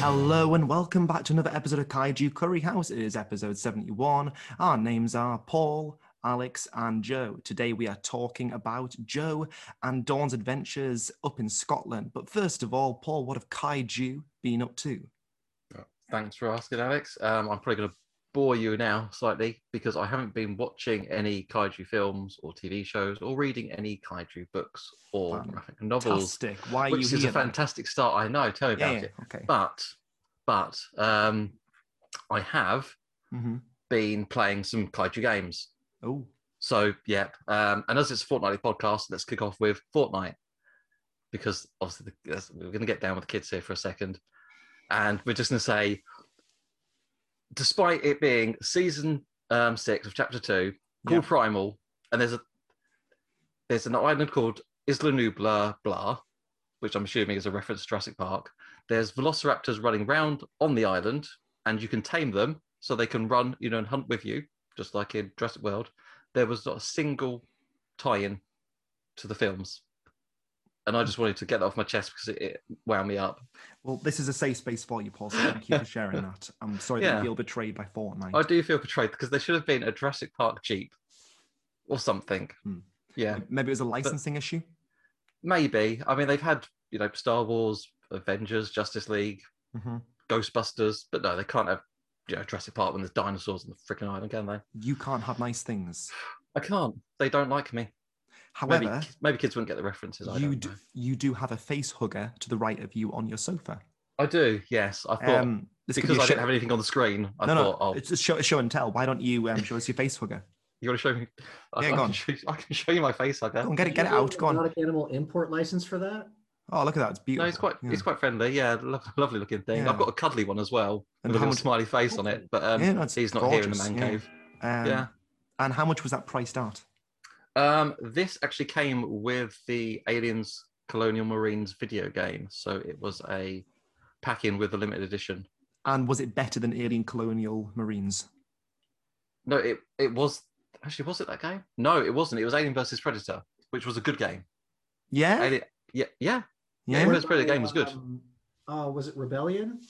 Hello and welcome back to another episode of Kaiju Curry House. It is episode 71. Our names are Paul, Alex, and Joe. Today we are talking about Joe and Dawn's adventures up in Scotland. But first of all, Paul, what have Kaiju been up to? Thanks for asking, Alex. Um, I'm probably going to bore you now slightly because I haven't been watching any kaiju films or TV shows or reading any kaiju books or graphic novels, Fantastic. Why which is a then? fantastic start. I know. Tell me Yeah, about yeah, it. okay. But, but um, I have hmm been playing some kaiju games. Oh, So, yeah. Um, and as it's a fortnightly podcast, let's kick off with Fortnite because obviously the, we're going to get down with the kids here for a second. And we're just going to say, despite it being season um, six of chapter two, called Yeah. Primal, and there's a there's an island called Isla Nubla Blah, which I'm assuming is a reference to Jurassic Park. There's velociraptors running around on the island, and you can tame them so they can run, you know, and hunt with you, just like in Jurassic World. There was not a single tie-in to the films, and I just wanted to get that off my chest because it, it wound me up. well, this is a safe space for you, Paul. So thank you for sharing that. I'm sorry that you feel betrayed by Fortnite. I do feel betrayed because there should have been a Jurassic Park Jeep or something. Hmm. Yeah, Maybe it was a licensing issue. maybe. I mean, they've had you know Star Wars, Avengers, Justice League, hmm Ghostbusters, but no, they can't have you know Jurassic Park when there's dinosaurs on the freaking island, can they? You can't have nice things. I can't. They don't like me. However, maybe maybe kids wouldn't get the references. I you don't do, know. you do have a face hugger to the right of you on your sofa. I do. Yes, I thought Um, this because be a I show- didn't have anything on the screen. I no, thought, no, oh, it's a show, show and tell. Why don't you um, show us your face hugger? you want to show me? I, Yeah, I go can on. show you, I can show you my face. I Go on, guess. get it, get it out. Go on. Exotic animal import license for that? Oh, look at that. It's beautiful. No, it's quite Yeah. it's quite friendly. Yeah, lo- lovely looking thing. Yeah. I've got a cuddly one as well And with a little much- smiley face on it. But um, Yeah, no, it's he's not here in the gorgeous, man yeah. cave. Um, yeah. And how much was that priced at? Um, this actually came with the Aliens Colonial Marines video game, so it was a pack in with a limited edition. And was it better than Alien Colonial Marines? No, it it was actually was it that game? No, it wasn't. It was Alien versus Predator, which was a good game. Yeah. Alien, yeah, yeah. yeah. Alien versus Predator game was good. Um, uh, was it Rebellion?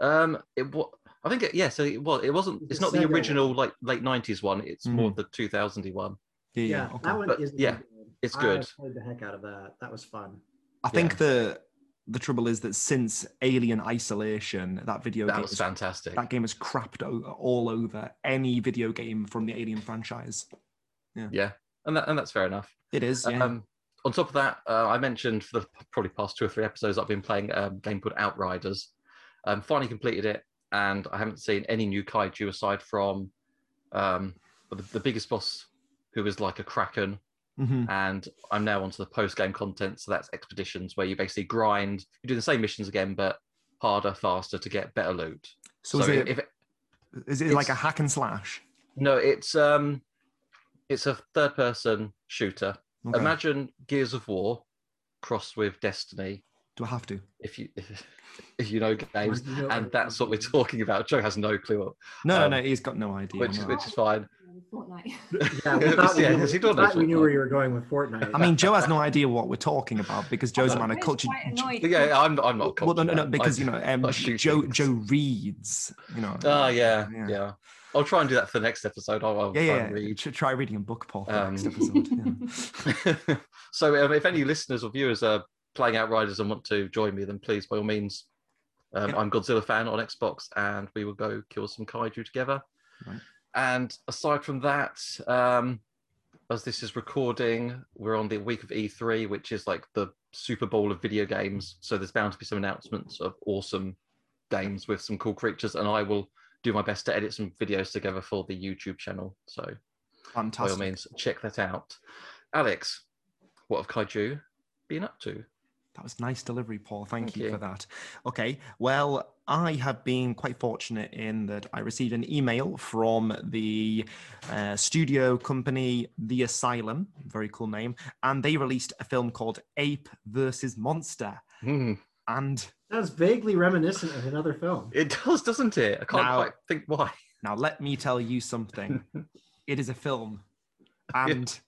Um, it was. I think it, yeah. So it was. It wasn't. It's The not the original one. like late nineties one. It's more the two thousand one. Yeah. Yeah, yeah, okay. that one But, is yeah, good. it's I good. played the heck out of that. That was fun. I think the the trouble is that since Alien Isolation, that video That game was is- fantastic. that game has crapped o- all over any video game from the Alien franchise. Yeah, and that and that's fair enough. It is. Yeah. Um, on top of that, uh, I mentioned for the probably past two or three episodes I've been playing a game called Outriders. Um, finally completed it, and I haven't seen any new kaiju aside from um, the, the biggest boss, who is like a kraken. Mhm. And I'm now onto the post game content, so that's expeditions where you basically grind. You do the same missions again, but harder, faster to get better loot. So, is it if is it like a hack and slash? no, it's um, it's a third person shooter. Okay. Imagine Gears of War crossed with Destiny. Do I have to? If you if, if you know games, You know- and that's what we're talking about. Joe has no clue, what- No, Um, no, he's got no idea. which no. which is fine. Fortnite. Yeah, we thought we, Yeah, knew, he we done we knew where you were going with Fortnite. I mean, Joe has no idea what we're talking about because Joe's a man of culture. quite annoyed. Yeah, I'm I'm not. Well, no, no, no, because I- you know, um, Joe things. Joe reads. You know. Oh yeah, Yeah. yeah, I'll try and do that for the next episode. I'll, I'll yeah, try yeah. and read. Try reading a book, Paul, for the next Um, episode. Yeah. so um, if any listeners or viewers are playing Outriders and want to join me, then please, by all means, um, Yeah. I'm Godzilla fan on Xbox, and we will go kill some kaiju together. Right. And aside from that, um, as this is recording, we're on the week of E3, which is like the Super Bowl of video games. So there's bound to be some announcements of awesome games with some cool creatures, and I will do my best to edit some videos together for the YouTube channel. So by all means, check that out. Alex, what have Kaiju been up to? That was nice delivery, Paul. Thank, Thank you, you. for that. Okay. Well, I have been quite fortunate in that I received an email from the uh, studio company, The Asylum, very cool name, and they released a film called Ape versus Monster. Hmm, And Sounds vaguely reminiscent of another film. it does, doesn't it? I can't Now- quite think why. now let me tell you something. it is a film, and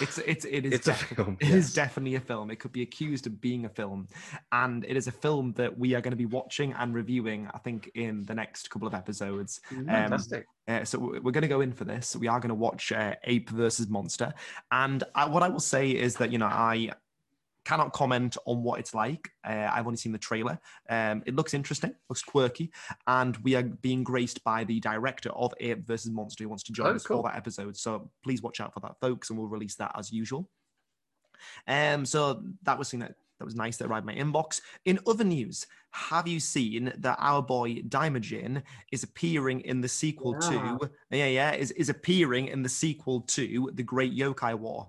It's it's it is It's a defi- film, It is yes. definitely a film. It could be accused of being a film, and it is a film that we are going to be watching and reviewing. I think in the next couple of episodes. Um, Fantastic. Uh, so we- we're going to go in for this. We are going to watch uh, Ape versus Monster, and I, what I will say is that you know I cannot comment on what it's like. Uh, I've only seen the trailer. Um, it looks interesting, looks quirky, and we are being graced by the director of Ape versus Monster who wants to join Oh, us cool. for that episode. So please watch out for that, folks, and we'll release that as usual. Um, so that was something that that was nice that arrived in my inbox. In other news, have you seen that our boy Daimajin is appearing in the sequel Yeah. to yeah yeah is is appearing in the sequel to the Great Yokai War?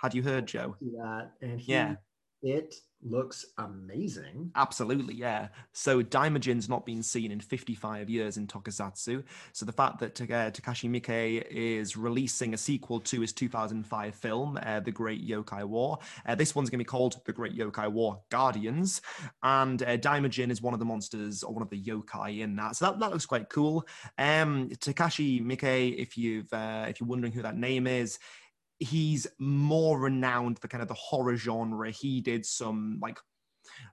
Had you heard, Joe? See that, and he, Yeah. It looks amazing. Absolutely, yeah. So Daimajin's not been seen in 55 years in Tokusatsu. So the fact that uh, Takashi Miike is releasing a sequel to his 2005 film, uh, The Great Yokai War, uh, this one's going to be called The Great Yokai War Guardians. And uh, Daimajin is one of the monsters or one of the yokai in that. So that, that looks quite cool. Um, Takashi Miike, if you've uh, if you're wondering who that name is, he's more renowned for kind of the horror genre. He did some like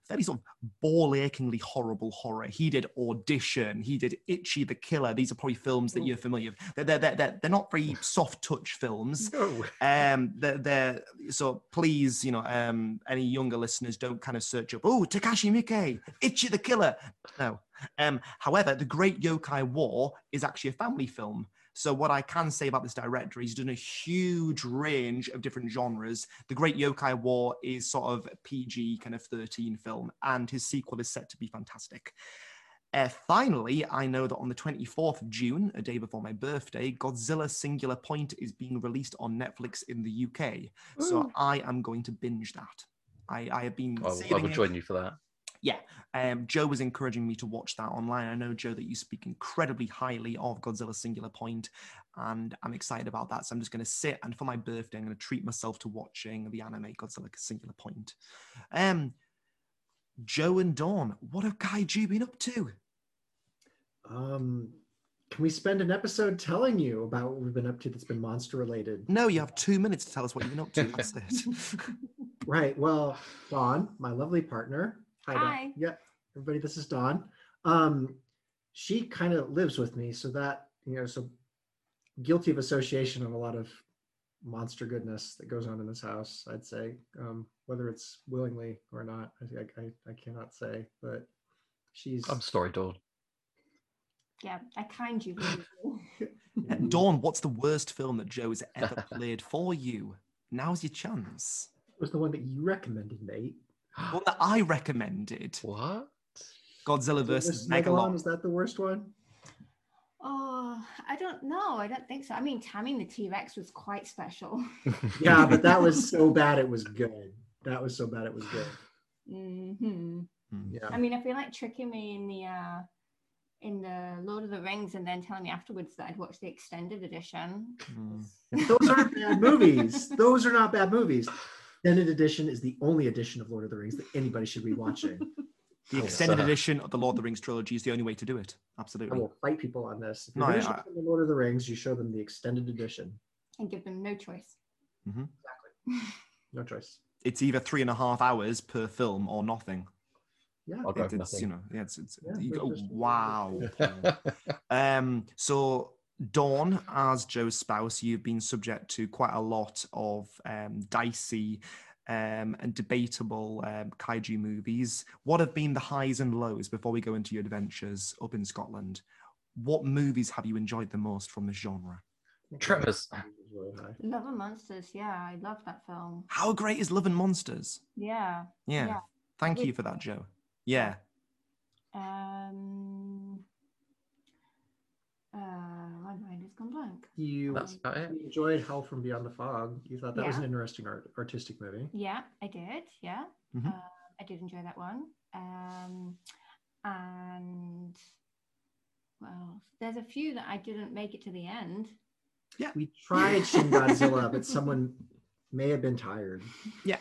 fairly sort of ball achingly horrible horror. He did Audition. He did Ichi the Killer. These are probably films that you're familiar with. They're, they're, they're, they're, they're not very soft touch films. No. Um, they're, they're so please, you know, um, any younger listeners don't kind of search up, oh, Takashi Miike, Ichi the Killer. No. Um, however, The Great Yokai War is actually a family film. So what I can say about this director, he's done a huge range of different genres. The Great Yokai War is sort of a PG kind of 13 film, and his sequel is set to be fantastic. Uh, finally, I know that on the 24th of June, a day before my birthday, Godzilla Singular Point is being released on Netflix in the UK. So I am going to binge that. I, I have been I'll, I saving will it. join you for that. Yeah, um, Joe was encouraging me to watch that online. I know, Joe, that you speak incredibly highly of Godzilla Singular Point, and I'm excited about that. So I'm just going to sit and for my birthday, I'm going to treat myself to watching the anime Godzilla Singular Point. Um, Joe and Dawn, what have Kaiju been up to? Um, can we spend an episode telling you about what we've been up to that's been monster related? No, you have two minutes to tell us what you've been up to. That's it. Right. Well, Dawn, my lovely partner. Dawn. Hi. Yeah, everybody, this is Dawn. Um, she kind of lives with me, so that you know, so guilty of association of a lot of monster goodness that goes on in this house. I'd say, um, whether it's willingly or not, I, I, I cannot say, but she's. I'm sorry, Dawn. Yeah, I kind you. Dawn, what's the worst film that Joe has ever played for you? Now's your chance. was the one that you recommended, Nate. One that I recommended What? Godzilla versus Megalon, Megalon. is that the worst one? oh, I don't know. I don't think so. I mean, taming the T Rex was quite special. Yeah, but that was so bad it was good. That was so bad it was good. hmm Hmm. Yeah. I mean, I feel like tricking me in the uh, in the Lord of the Rings and then telling me afterwards that I'd watched the extended edition. Hmm. Those aren't bad movies. Those are not bad movies. Extended edition is the only edition of Lord of the Rings that anybody should be watching. The extended edition of the Lord of the Rings trilogy is the only way to do it. Absolutely. I Absolutely. will fight people on this. If you're I- gonna show them the Lord of the Rings, you show them the extended edition. and give them no choice. Exactly. No choice. It's either three and a half hours per film or nothing. Yeah. I'll go It's, with it's, you nothing. know, yeah, it's, it's Yeah, you there's go, just- wow. Um, so Dawn, as Joe's spouse, you've been subject to quite a lot of um, dicey um, and debatable um, kaiju movies. What have been the highs and lows before we go into your adventures up in Scotland? What movies have you enjoyed the most from this genre? Tremors. Love and Monsters. Yeah, I love that film. How great is Love and Monsters? Yeah. Yeah. Yeah. Thank you for that, Joe. Yeah. Um. Uh, my mind has gone blank. You That's about it. you enjoyed Hell from Beyond the Fog. You thought that was Yeah. an interesting art, artistic movie. Yeah, I did. Yeah, Mhm. Um, I did enjoy that one. Um, and well, there's a few that I didn't make it to the end. Yeah. We tried Shin Godzilla, but someone may have been tired. Yeah.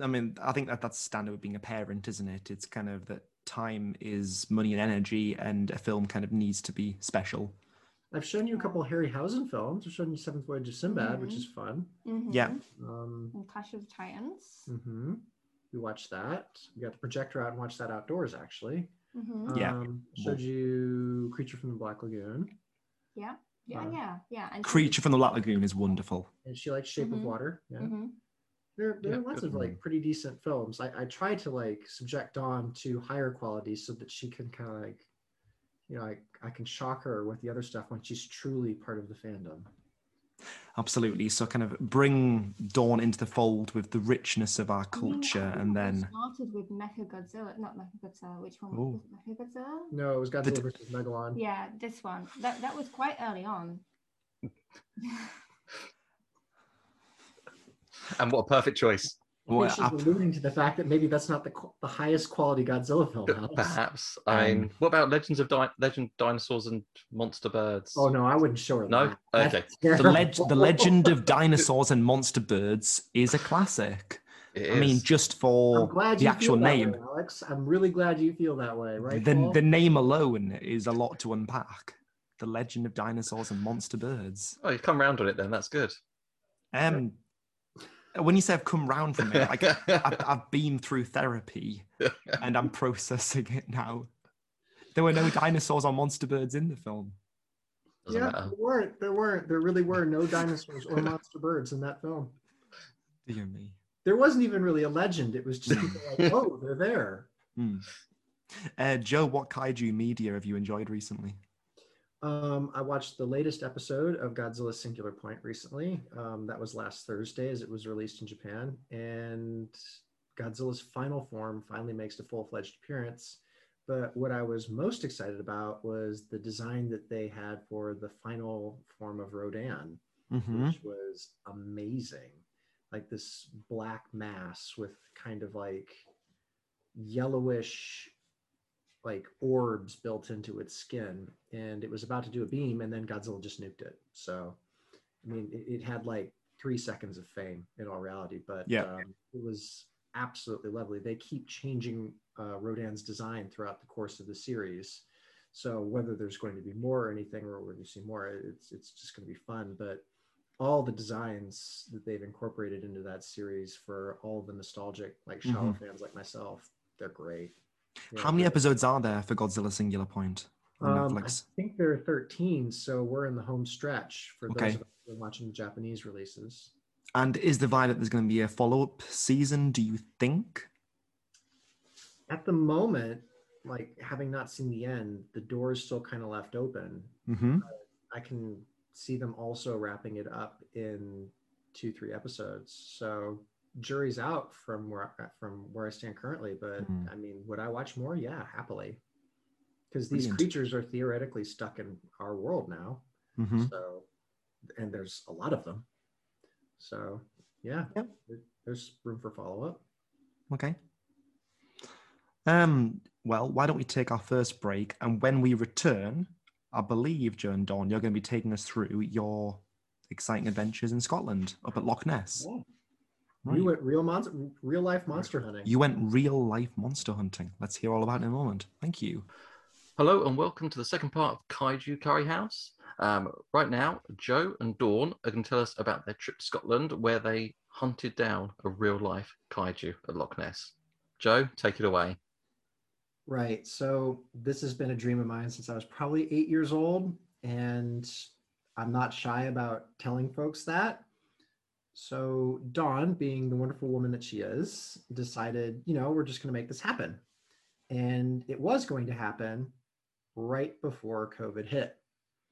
I mean, I think that that's standard with being a parent, isn't it? It's kind of that time is money and energy, and a film kind of needs to be special. I've shown you a couple of Harryhausen films. I've shown you Seventh Voyage of Sinbad, which Mhm. is fun. Yeah. Mhm. Um, And Clash of the Titans. hmm We watched that. We got the projector out and watched that outdoors, actually. Mhm. Yeah. Um, showed you Creature from the Black Lagoon. Yeah. Yeah. Uh, yeah. Yeah. And Creature from the Black Lagoon is wonderful. And she likes Shape of Mhm. Water. Yeah. There, there Yeah, are lots of like pretty decent films. I, I try to like subject Dawn to higher quality so that she can kind of like, you know, I, I can shock her with the other stuff when she's truly part of the fandom. Absolutely. So kind of bring Dawn into the fold with the richness of our I mean, culture and then started with Mecha Godzilla, not Mecha Godzilla. Which one? Was it Mecha Godzilla? No, it was Godzilla The- versus Megalon. Yeah, this one. That that was quite early on. And what a perfect choice. I think Well, she's ap- alluding to the fact that maybe that's not the the highest quality Godzilla film. Alex. Perhaps. I mean, Um, what about Legends of Di- Legend Dinosaurs and Monster Birds? Oh no, I wouldn't show her. No? that. Okay. the, terrible. leg- the legend of dinosaurs and monster birds is a classic. It I mean, is. just I'm for glad the you actual feel that name, way, Alex. I'm really glad you feel that way, right? the, Paul? the name alone is a lot to unpack. The legend of dinosaurs and monster birds. Oh, you come round on it then. That's good. Um, when you say I've come round from it, like I've, I've been through therapy and I'm processing it now. There were no dinosaurs or monster birds in the film. Doesn't yeah, matter. there weren't. There weren't. There really were no dinosaurs or monster birds in that film. Dear me. There wasn't even really a legend. It was just people like, oh, they're there. Hmm. Uh, Joe, what kaiju media have you enjoyed recently? Um, I watched the latest episode of Godzilla Singular Point recently. Um, that was last Thursday as it was released in Japan. And Godzilla's final form finally makes a full fledged appearance. But what I was most excited about was the design that they had for the final form of Rodan, Mm-hmm. which was amazing. Like this black mass with kind of like yellowish like orbs built into its skin and it was about to do a beam and then godzilla just nuked it. So i mean it, it had like three seconds of fame in all reality but Yeah. um, it was absolutely lovely. They keep changing uh, rodan's design throughout the course of the series. So whether there's going to be more or anything or whether you see more it's it's just going to be fun but all the designs that they've incorporated into that series for all the nostalgic like Showa fans like myself they're great Yeah, How many episodes are there for Godzilla Singular Point on um, I think there are 13, so we're in the home stretch for Okay. those of us who are watching the Japanese releases. And is the vibe that there's going to be a follow-up season? Do you think? At the moment, like having not seen the end, the door is still kind of left open. Mm-hmm. I can see them also wrapping it up in two, three episodes. So jury's out from where from where I stand currently. But Hmm. I mean, would I watch more? Yeah, happily. Because these Brilliant. creatures are theoretically stuck in our world now. Mm-hmm. So, and there's a lot of them. So, yeah, Yep. there's room for follow up. Okay. Um. Well, why don't we take our first break, and when we return, I believe Joe and Dawn, you're going to be taking us through your exciting adventures in Scotland up at Loch Ness. You Right. went real monster, real life monster hunting. You went real life monster hunting. Let's hear all about it in a moment. Thank you. Hello and welcome to the second part of Kaiju Curry House. Um, right now, Joe and Dawn are going to tell us about their trip to Scotland where they hunted down a real life kaiju at Loch Ness. Joe, take it away. Right. So this has been a dream of mine since I was probably eight years old, and I'm not shy about telling folks that. So Dawn, being the wonderful woman that she is, decided, you know, we're just going to make this happen. And it was going to happen right before COVID hit.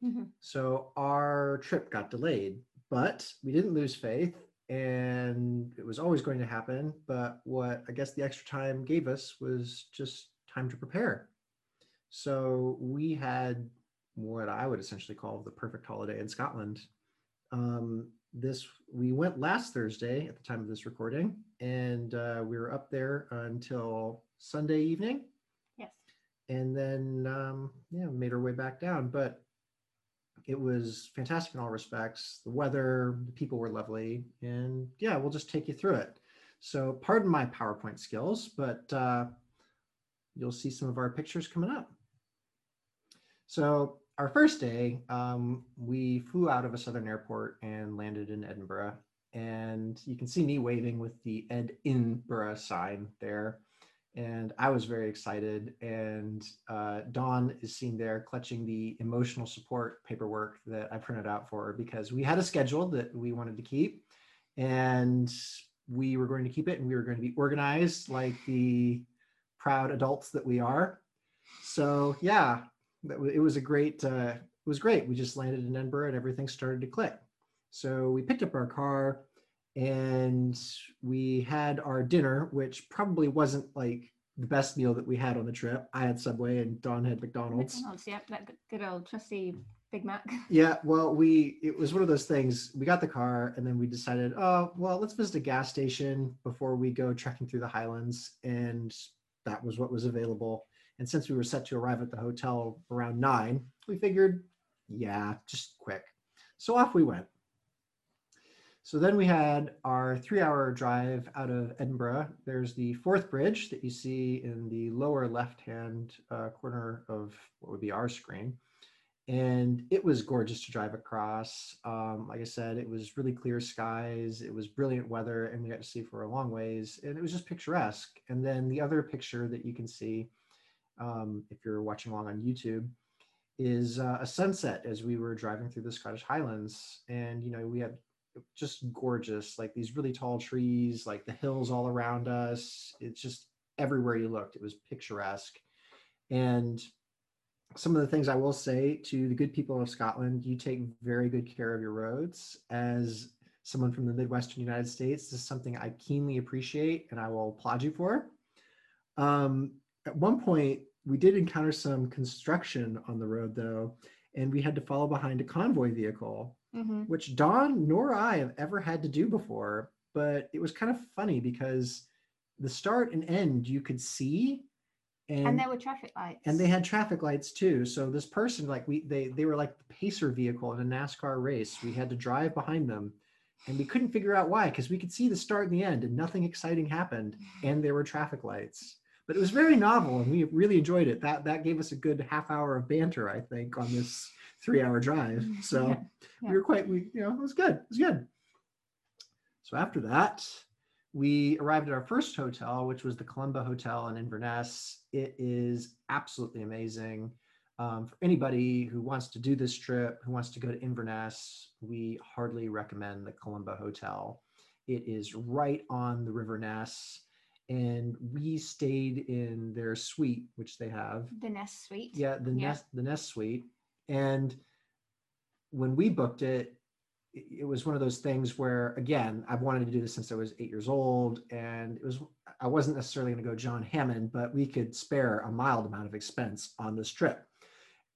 Mhm. So our trip got delayed, but we didn't lose faith and it was always going to happen. But what I guess the extra time gave us was just time to prepare. So we had what I would essentially call the perfect holiday in Scotland. Um, this we went last Thursday at the time of this recording, and uh, we were up there until Sunday evening Yes. and then um, yeah, made our way back down. But it was fantastic in all respects. The weather, the people were lovely, and yeah, we'll just take you through it. So, pardon my PowerPoint skills, but uh, you'll see some of our pictures coming up. So, our first day, um, we flew out of a southern airport and landed in Edinburgh. And you can see me waving with the Edinburgh sign there. And I was very excited. And uh, Dawn is seen there clutching the emotional support paperwork that I printed out for her because we had a schedule that we wanted to keep. And we were going to keep it and we were going to be organized like the proud adults that we are. So, yeah, that it was a great uh, it was great. We just landed in edinburgh and everything started to click. So we picked up our car and we had our dinner which probably wasn't like the best meal that we had on the trip. I had subway and dawn had mcdonald's. McDonald's, yep, that good- good old trusty Big Mac. yeah well we it was one of those things we got the car and then we decided oh well let's visit a gas station before we go trekking through the highlands and that was what was available and since we were set to arrive at the hotel around nine we figured yeah just quick so off we went so then we had our three hour drive out of edinburgh there's the Forth Bridge that you see in the lower left hand uh, corner of what would be our screen and it was gorgeous to drive across. Um, like I said, it was really clear skies. It was brilliant weather, and we got to see for a long ways, and it was just picturesque. And then the other picture that you can see, um, if you're watching along on YouTube, is uh, a sunset as we were driving through the Scottish Highlands, and you know we had just gorgeous, like these really tall trees, like the hills all around us. It's just everywhere you looked, it was picturesque, and some of the things I will say to the good people of Scotland, you take very good care of your roads. As someone from the Midwestern United States, this is something I keenly appreciate and I will applaud you for. Um, at one point, we did encounter some construction on the road though, and we had to follow behind a convoy vehicle, hmm which Dawn nor I have ever had to do before. But it was kind of funny because the start and end you could see. And there were traffic lights. and they had traffic lights too so this person like we they they were like the pacer vehicle in a nascar race we had to drive behind them and we couldn't figure out why because we could see the start and the end and nothing exciting happened and there were traffic lights but it was very novel and we really enjoyed it that that gave us a good half hour of banter i think on this three hour drive so Yeah, yeah. we were quite we you know it was good it was good so after that we arrived at our first hotel, which was the Columba Hotel in Inverness. It is absolutely amazing. Um, for anybody who wants to do this trip, who wants to go to Inverness, we hardly recommend the Columba Hotel. It is right on the River Ness, and we stayed in their suite, which they have. the Nest Suite. Yeah, the Yeah. Nest, the Nest Suite, and when we booked it, it was one of those things where again i've wanted to do this since i was eight years old and it was i wasn't necessarily going to go john hammond but we could spare a mild amount of expense on this trip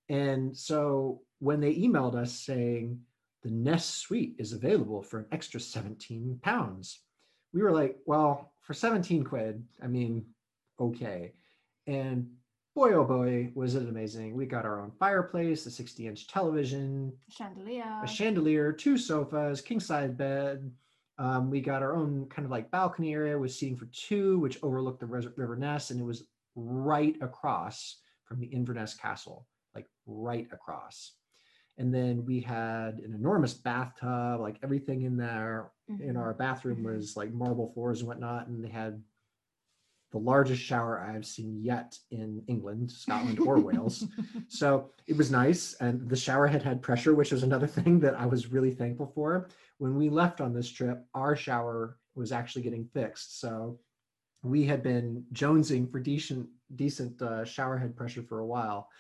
and so when they emailed us saying the nest suite is available for an extra 17 pounds we were like well for 17 quid i mean okay and boy oh boy was it amazing we got our own fireplace a 60 inch television Chandelier. a chandelier, two sofas, king size bed. Um, we got our own kind of like balcony area with seating for two, which overlooked the Res- River Ness, and it was right across from the Inverness Castle, like right across. And then we had an enormous bathtub, like everything in there. In Mhm. our bathroom was like marble floors and whatnot, and they had the largest shower I've seen yet in England, Scotland, or Wales. So it was nice. And the shower head had pressure, which was another thing that I was really thankful for. When we left on this trip, our shower was actually getting fixed. So we had been jonesing for decent, decent uh, shower head pressure for a while.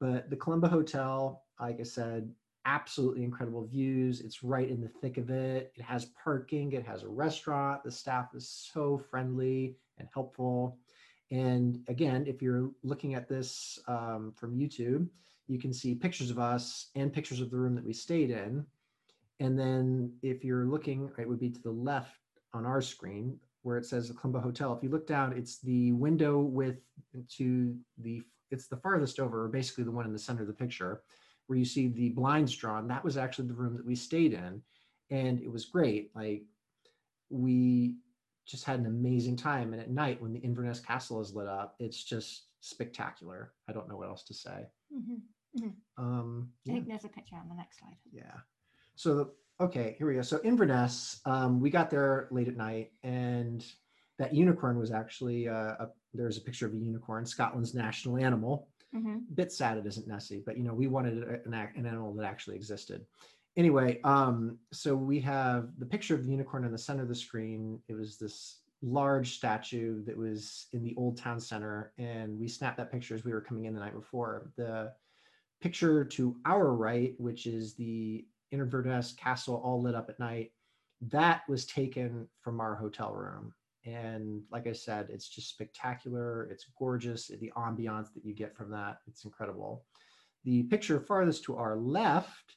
But the Columba Hotel, like I said, absolutely incredible views. It's right in the thick of it. It has parking, it has a restaurant. The staff is so friendly and helpful. And again, if you're looking at this um, from YouTube, you can see pictures of us and pictures of the room that we stayed in. And then if you're looking, it would be to the left on our screen where it says the Columba Hotel. If you look down, it's the window with to the it's the farthest over, basically the one in the center of the picture, where you see the blinds drawn. That was actually the room that we stayed in, and it was great. Like we just had an amazing time. And at night, when the Inverness Castle is lit up, it's just spectacular. I don't know what else to say. Mhm. Mhm. Um, I think there's a picture on the next slide. Yeah. So okay, here we go. So Inverness, um, we got there late at night, and that unicorn was actually uh, a, there's a picture of a unicorn, Scotland's national animal. Hmm bit sad it isn't Nessie, but you know, we wanted an, an animal that actually existed. Anyway, um, so we have the picture of the unicorn in the center of the screen. It was this large statue that was in the old town center, and we snapped that picture as we were coming in the night before. The picture to our right, which is the Inverness Castle all lit up at night, that was taken from our hotel room. And like I said, it's just spectacular. It's gorgeous. The ambiance that you get from that, it's incredible. The picture farthest to our left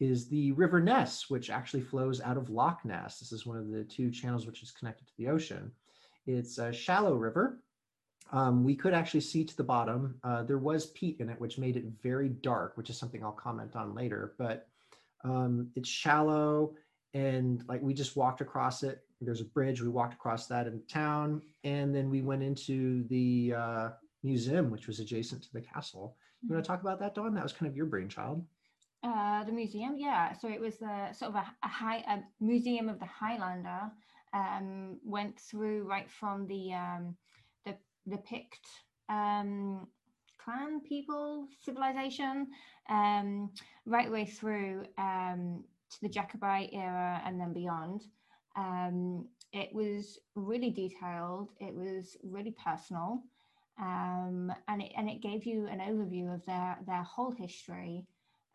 is the River Ness, which actually flows out of Loch Ness. This is one of the two channels which is connected to the ocean. It's a shallow river. Um, we could actually see to the bottom. Uh, there was peat in it, which made it very dark, which is something I'll comment on later. But um, it's shallow, and like we just walked across it. There's a bridge. We walked across that in town, and then we went into the uh, museum, which was adjacent to the castle. You want to talk about that, Dawn? That was kind of your brainchild. Uh, the museum, yeah. So it was a sort of a, a high a museum of the Highlander. Um, went through right from the um, the the Pict um, clan people civilization, um, right way through um, to the Jacobite era and then beyond. Um, it was really detailed. It was really personal, um, and it and it gave you an overview of their their whole history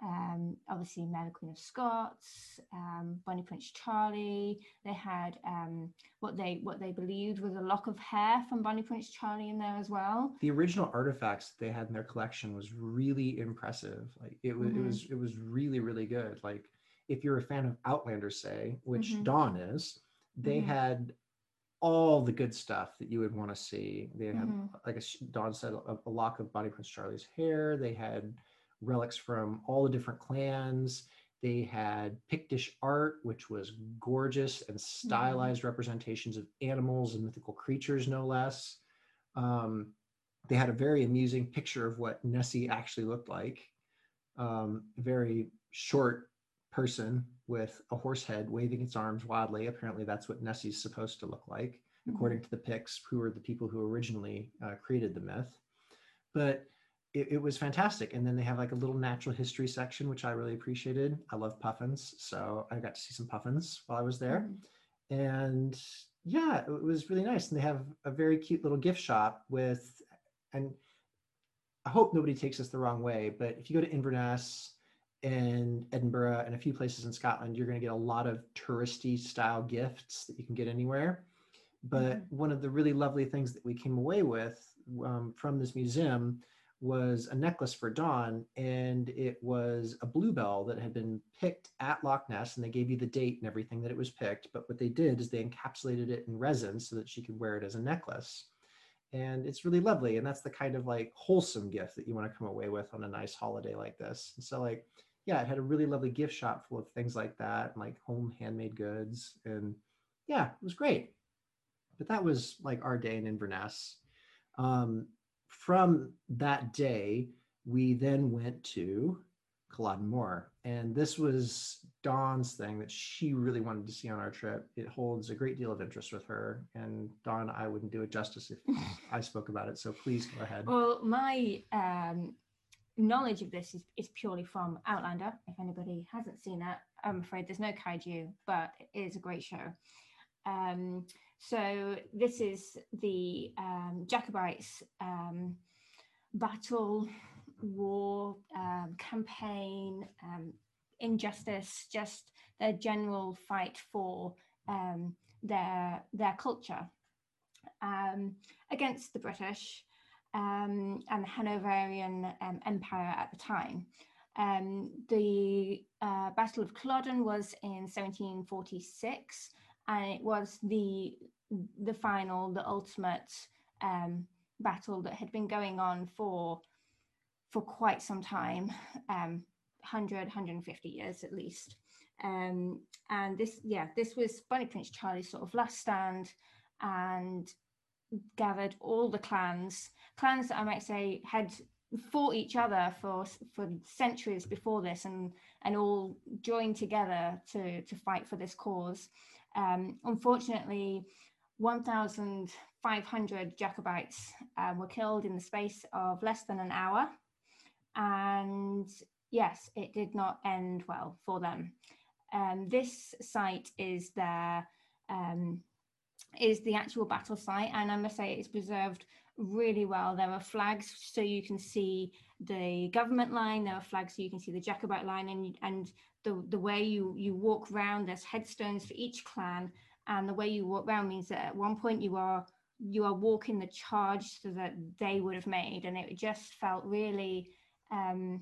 um, obviously Mary Queen of Scots, um, Bonnie Prince Charlie. They had um, what they what they believed was a lock of hair from Bonnie Prince Charlie in there as well. The original artifacts that they had in their collection was really impressive. Like it was, it Mhm. was, it was really, really good. Like if you're a fan of Outlander, say, which Mhm. Dawn is, they Mhm. had all the good stuff that you would want to see. They had, Mhm. like Dawn said, a, a lock of Bonnie Prince Charlie's hair. They had relics from all the different clans. They had Pictish art, which was gorgeous and stylized representations of animals and mythical creatures, no less. Um, they had a very amusing picture of what Nessie actually looked like. Um, very short person with a horse head waving its arms wildly. Apparently, that's what Nessie's supposed to look like, according to the Picts, who are the people who originally uh, created the myth. But it, it was fantastic. And then they have like a little natural history section, which I really appreciated. I love puffins, so I got to see some puffins while I was there Mhm. and yeah it was really nice and they have a very cute little gift shop with and i hope nobody takes this the wrong way but if you go to inverness and edinburgh and a few places in scotland you're going to get a lot of touristy style gifts that you can get anywhere but Mhm. one of the really lovely things that we came away with um, from this museum was a necklace for Dawn, and it was a bluebell that had been picked at Loch Ness, and they gave you the date and everything that it was picked. But what they did is they encapsulated it in resin so that she could wear it as a necklace. And it's really lovely, and that's the kind of like wholesome gift that you want to come away with on a nice holiday like this. And so, like, yeah, it had a really lovely gift shop full of things like that, and like home handmade goods, and yeah, it was great. But that was like our day in Inverness. Um, from that day, we then went to Culloden Moor. And this was Dawn's thing that she really wanted to see on our trip. It holds a great deal of interest with her. And Dawn, I wouldn't do it justice if I spoke about it. So please go ahead. Well, my um, knowledge of this is, is purely from Outlander. If anybody hasn't seen that, I'm afraid there's no kaiju, but it is a great show. Um, so this is the um, Jacobites um, battle, war, um, campaign, um, injustice, just their general fight for um, their their culture against the British um, and the Hanoverian um, Empire at the time. Um, the uh, Battle of Culloden was in 1746, and it was the the final, the ultimate um, battle that had been going on for for quite some time, um, 100, 150 years at least. Um, and this, yeah, this was Bonnie Prince Charlie's sort of last stand, and gathered all the clans, clans that I might say had fought each other for for centuries before this and and all joined together to to fight for this cause. Um, unfortunately 1500 jacobites uh, were killed in the space of less than an hour. And yes it did not end well for them. Um, this site is their um, is the actual battle site and i must say it's preserved really well. There are flags so you can see the government line. There are flags so you can see the Jacobite line, and and the the way you you walk around. There's headstones for each clan, and the way you walk around means that at one point you are you are walking the charge so that they would have made, and it just felt really. Um,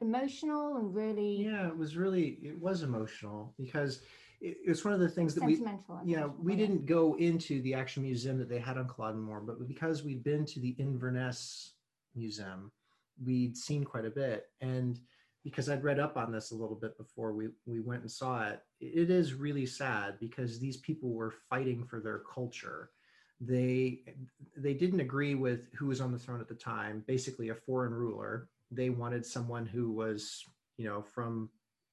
emotional and really yeah it was really it was emotional because it, it's one of the things that we yeah we didn't go into the actual museum that they had on Culloden Moor, but because we'd been to the Inverness Museum, we'd seen quite a bit, and because I'd read up on this a little bit before we we went and saw it, it is really sad because these people were fighting for their culture. They they didn't agree with who was on the throne at the time, basically a foreign ruler. They wanted someone who was, you know, from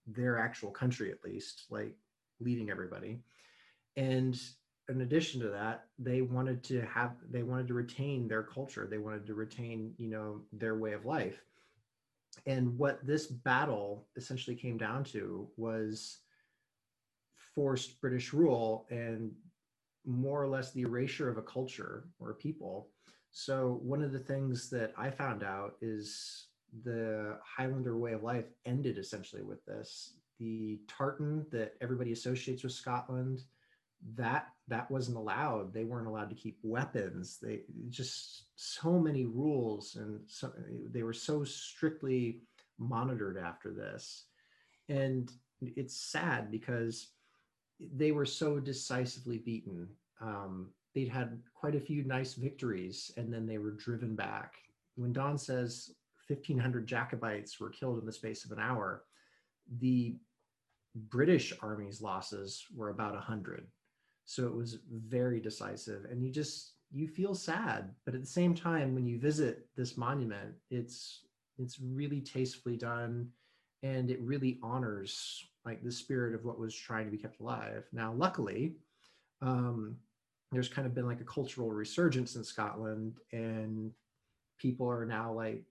their actual country at least, like leading everybody. And in addition to that, they wanted to have they wanted to retain their culture. They wanted to retain, you know, their way of life. And what this battle essentially came down to was forced British rule and more or less the erasure of a culture or a people. So one of the things that I found out is the Highlander way of life ended essentially with this the tartan that everybody associates with Scotland, that that wasn't allowed. They weren't allowed to keep weapons. They just so many rules, and so they were so strictly monitored after this. And it's sad because they were so decisively beaten. Um, they'd had quite a few nice victories, and then they were driven back. When Dawn says 1,500 Jacobites were killed in the space of an hour, the British Army's losses were about 100. So it was very decisive. And you just, you feel sad. But at the same time, when you visit this monument, it's, it's really tastefully done and it really honors like the spirit of what was trying to be kept alive. Now, luckily, um, there's kind of been like a cultural resurgence in Scotland, and people are now like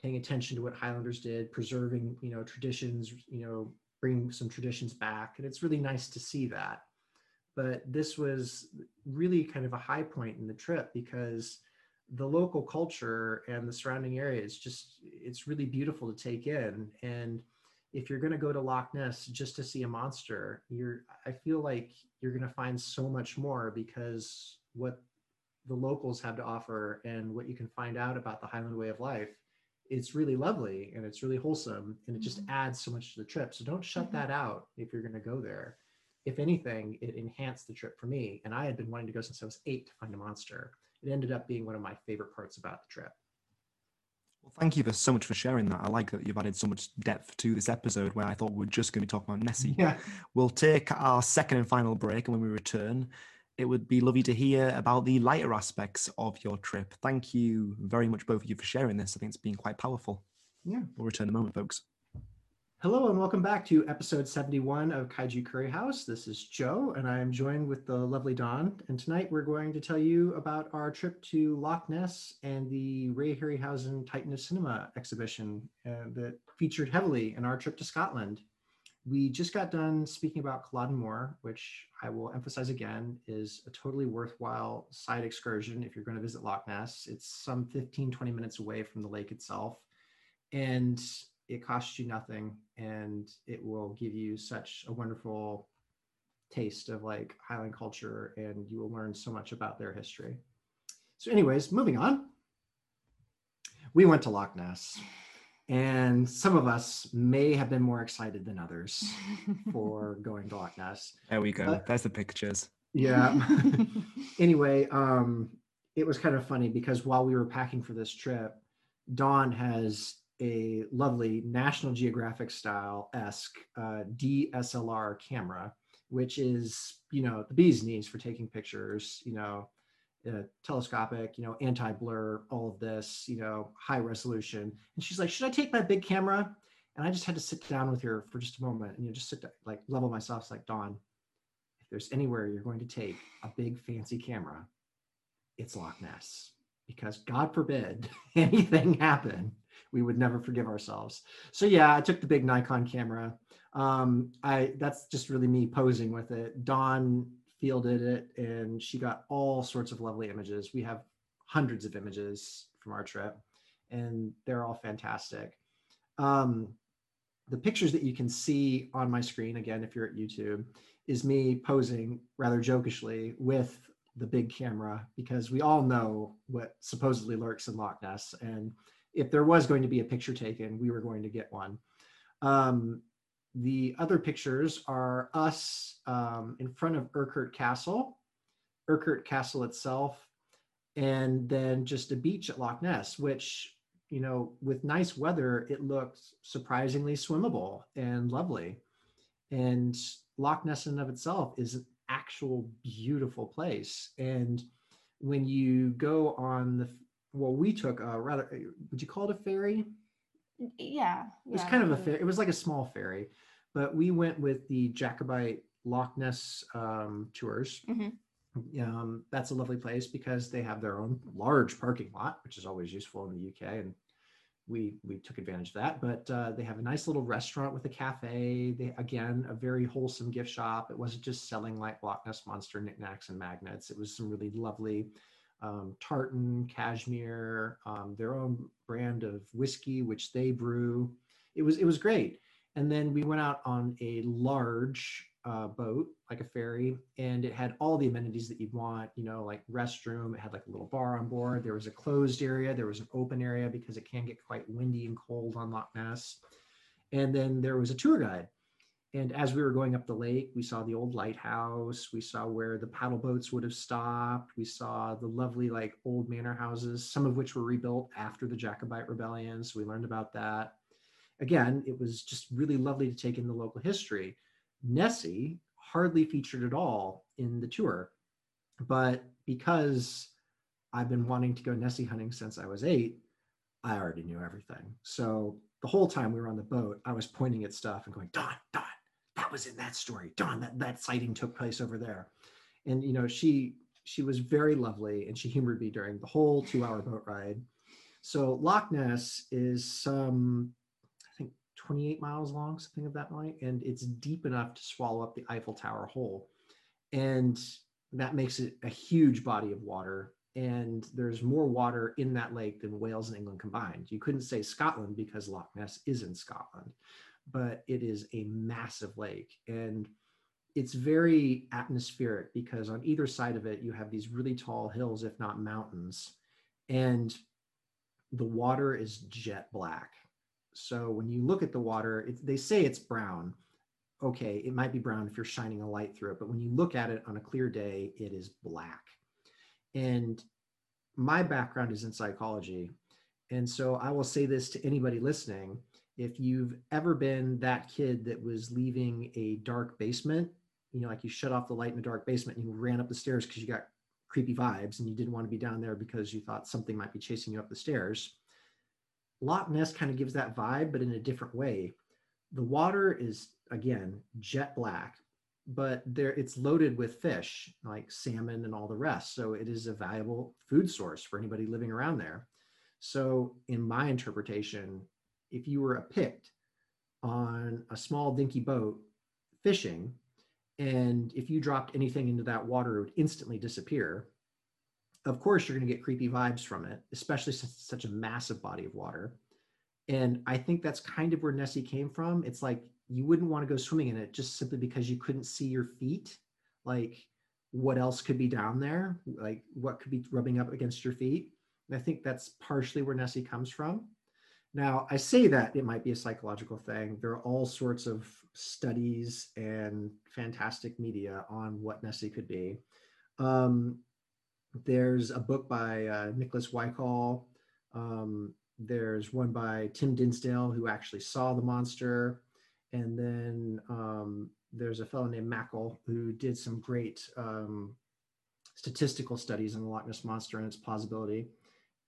paying attention to what Highlanders did, preserving you know traditions, you know bring some traditions back. And it's really nice to see that. But this was really kind of a high point in the trip because the local culture and the surrounding area is just, it's really beautiful to take in. And if you're going to go to Loch Ness just to see a monster, you're, I feel like you're going to find so much more because what the locals have to offer and what you can find out about the Highland way of life it's really lovely and it's really wholesome and it just mm-hmm. adds so much to the trip. So don't shut mm-hmm. that out if you're going to go there. If anything, it enhanced the trip for me. And I had been wanting to go since I was eight to find a monster. It ended up being one of my favorite parts about the trip. Well, thank you for so much for sharing that. I like that you've added so much depth to this episode where I thought we are just going to be talking about Nessie. Yeah. We'll take our second and final break, and when we return, it would be lovely to hear about the lighter aspects of your trip. Thank you very much, both of you, for sharing this. I think it's been quite powerful. Yeah. We'll return in a moment, folks. Hello, and welcome back to episode 71 of Kaiju Curry House. This is Joe, and I am joined with the lovely Dawn. And tonight we're going to tell you about our trip to Loch Ness and the Ray Harryhausen Titan of Cinema exhibition uh, that featured heavily in our trip to Scotland we just got done speaking about Culloden Moor, which I will emphasize again is a totally worthwhile side excursion if you're going to visit Loch Ness. It's some 15, 20 minutes away from the lake itself. And it costs you nothing and it will give you such a wonderful taste of like Highland culture and you will learn so much about their history. So, anyways, moving on. We went to Loch Ness. And some of us may have been more excited than others for going to Loch Ness. There we go. But, There's the pictures. Yeah. anyway, um, it was kind of funny because while we were packing for this trip, Dawn has a lovely National Geographic style esque uh, DSLR camera, which is, you know, the bee's knees for taking pictures, you know, uh, telescopic, you know, anti-blur, all of this, you know, high resolution. And she's like, should I take my big camera? And I just had to sit down with her for just a moment and you know, just sit down, like level myself. It's like, Dawn, if there's anywhere you're going to take a big fancy camera, it's Loch Ness. Because God forbid anything happen, we would never forgive ourselves. So yeah, I took the big Nikon camera. Um, I that's just really me posing with it. Dawn fielded it and she got all sorts of lovely images. We have hundreds of images from our trip and they're all fantastic. Um, the pictures that you can see on my screen, again, if you're at YouTube, is me posing rather jokishly with the big camera because we all know what supposedly lurks in Loch Ness. And if there was going to be a picture taken, we were going to get one. Um, the other pictures are us um, in front of Urquhart Castle, Urquhart Castle itself, and then just a beach at Loch Ness, which, you know, with nice weather, it looks surprisingly swimmable and lovely. And Loch Ness in and of itself is an actual beautiful place. And when you go on the, well, we took a rather, would you call it a ferry? Yeah. It was kind of a fair, it was like a small ferry, but we went with the Jacobite Loch Ness um, tours. Mhm. Um, that's a lovely place because they have their own large parking lot, which is always useful in the UK. And we we took advantage of that. But uh, they have a nice little restaurant with a cafe. They again a very wholesome gift shop. It wasn't just selling like Loch Ness monster knickknacks and magnets. It was some really lovely um, tartan, cashmere, um, their own brand of whiskey, which they brew. It was it was great. And then we went out on a large uh, boat, like a ferry, and it had all the amenities that you'd want. You know, like restroom. It had like a little bar on board. There was a closed area. There was an open area because it can get quite windy and cold on Loch Ness. And then there was a tour guide. And as we were going up the lake, we saw the old lighthouse. We saw where the paddle boats would have stopped. We saw the lovely, like, old manor houses, some of which were rebuilt after the Jacobite rebellion. So we learned about that. Again, it was just really lovely to take in the local history. Nessie hardly featured at all in the tour, but because I've been wanting to go Nessie hunting since I was eight, I already knew everything. So the whole time we were on the boat, I was pointing at stuff and going, Dawn, Dawn, was in that story. Dawn, that, that sighting took place over there. And you know, she she was very lovely and she humored me during the whole two hour boat ride. So Loch Ness is some, I think 28 miles long, something of that like, and it's deep enough to swallow up the Eiffel Tower whole. And that makes it a huge body of water and there's more water in that lake than Wales and England combined. You couldn't say Scotland because Loch Ness is in Scotland, but it is a massive lake and it's very atmospheric because on either side of it you have these really tall hills if not mountains and the water is jet black. So when you look at the water, it, they say it's brown. Okay, it might be brown if you're shining a light through it, but when you look at it on a clear day, it is black. And my background is in psychology. And so I will say this to anybody listening if you've ever been that kid that was leaving a dark basement, you know, like you shut off the light in a dark basement and you ran up the stairs because you got creepy vibes and you didn't want to be down there because you thought something might be chasing you up the stairs. Loch Ness kind of gives that vibe, but in a different way. The water is, again, jet black, but there it's loaded with fish like salmon and all the rest so it is a valuable food source for anybody living around there so in my interpretation if you were a pict on a small dinky boat fishing and if you dropped anything into that water it would instantly disappear. Of course you're going to get creepy vibes from it especially since it's such a massive body of water. And i think that's kind of where nessie came from. It's like you wouldn't want to go swimming in it just simply because you couldn't see your feet. Like what else could be down there? Like what could be rubbing up against your feet? And i think that's partially where nessie comes from now i say that it might be a psychological thing. There are all sorts of studies and fantastic media on what nessie could be. Um, there's a book by uh, nicholas wyckoff. Um, there's one by tim dinsdale who actually saw the monster. And then um, there's a fellow named Mackal who did some great um, statistical studies on the Loch Ness monster and its plausibility.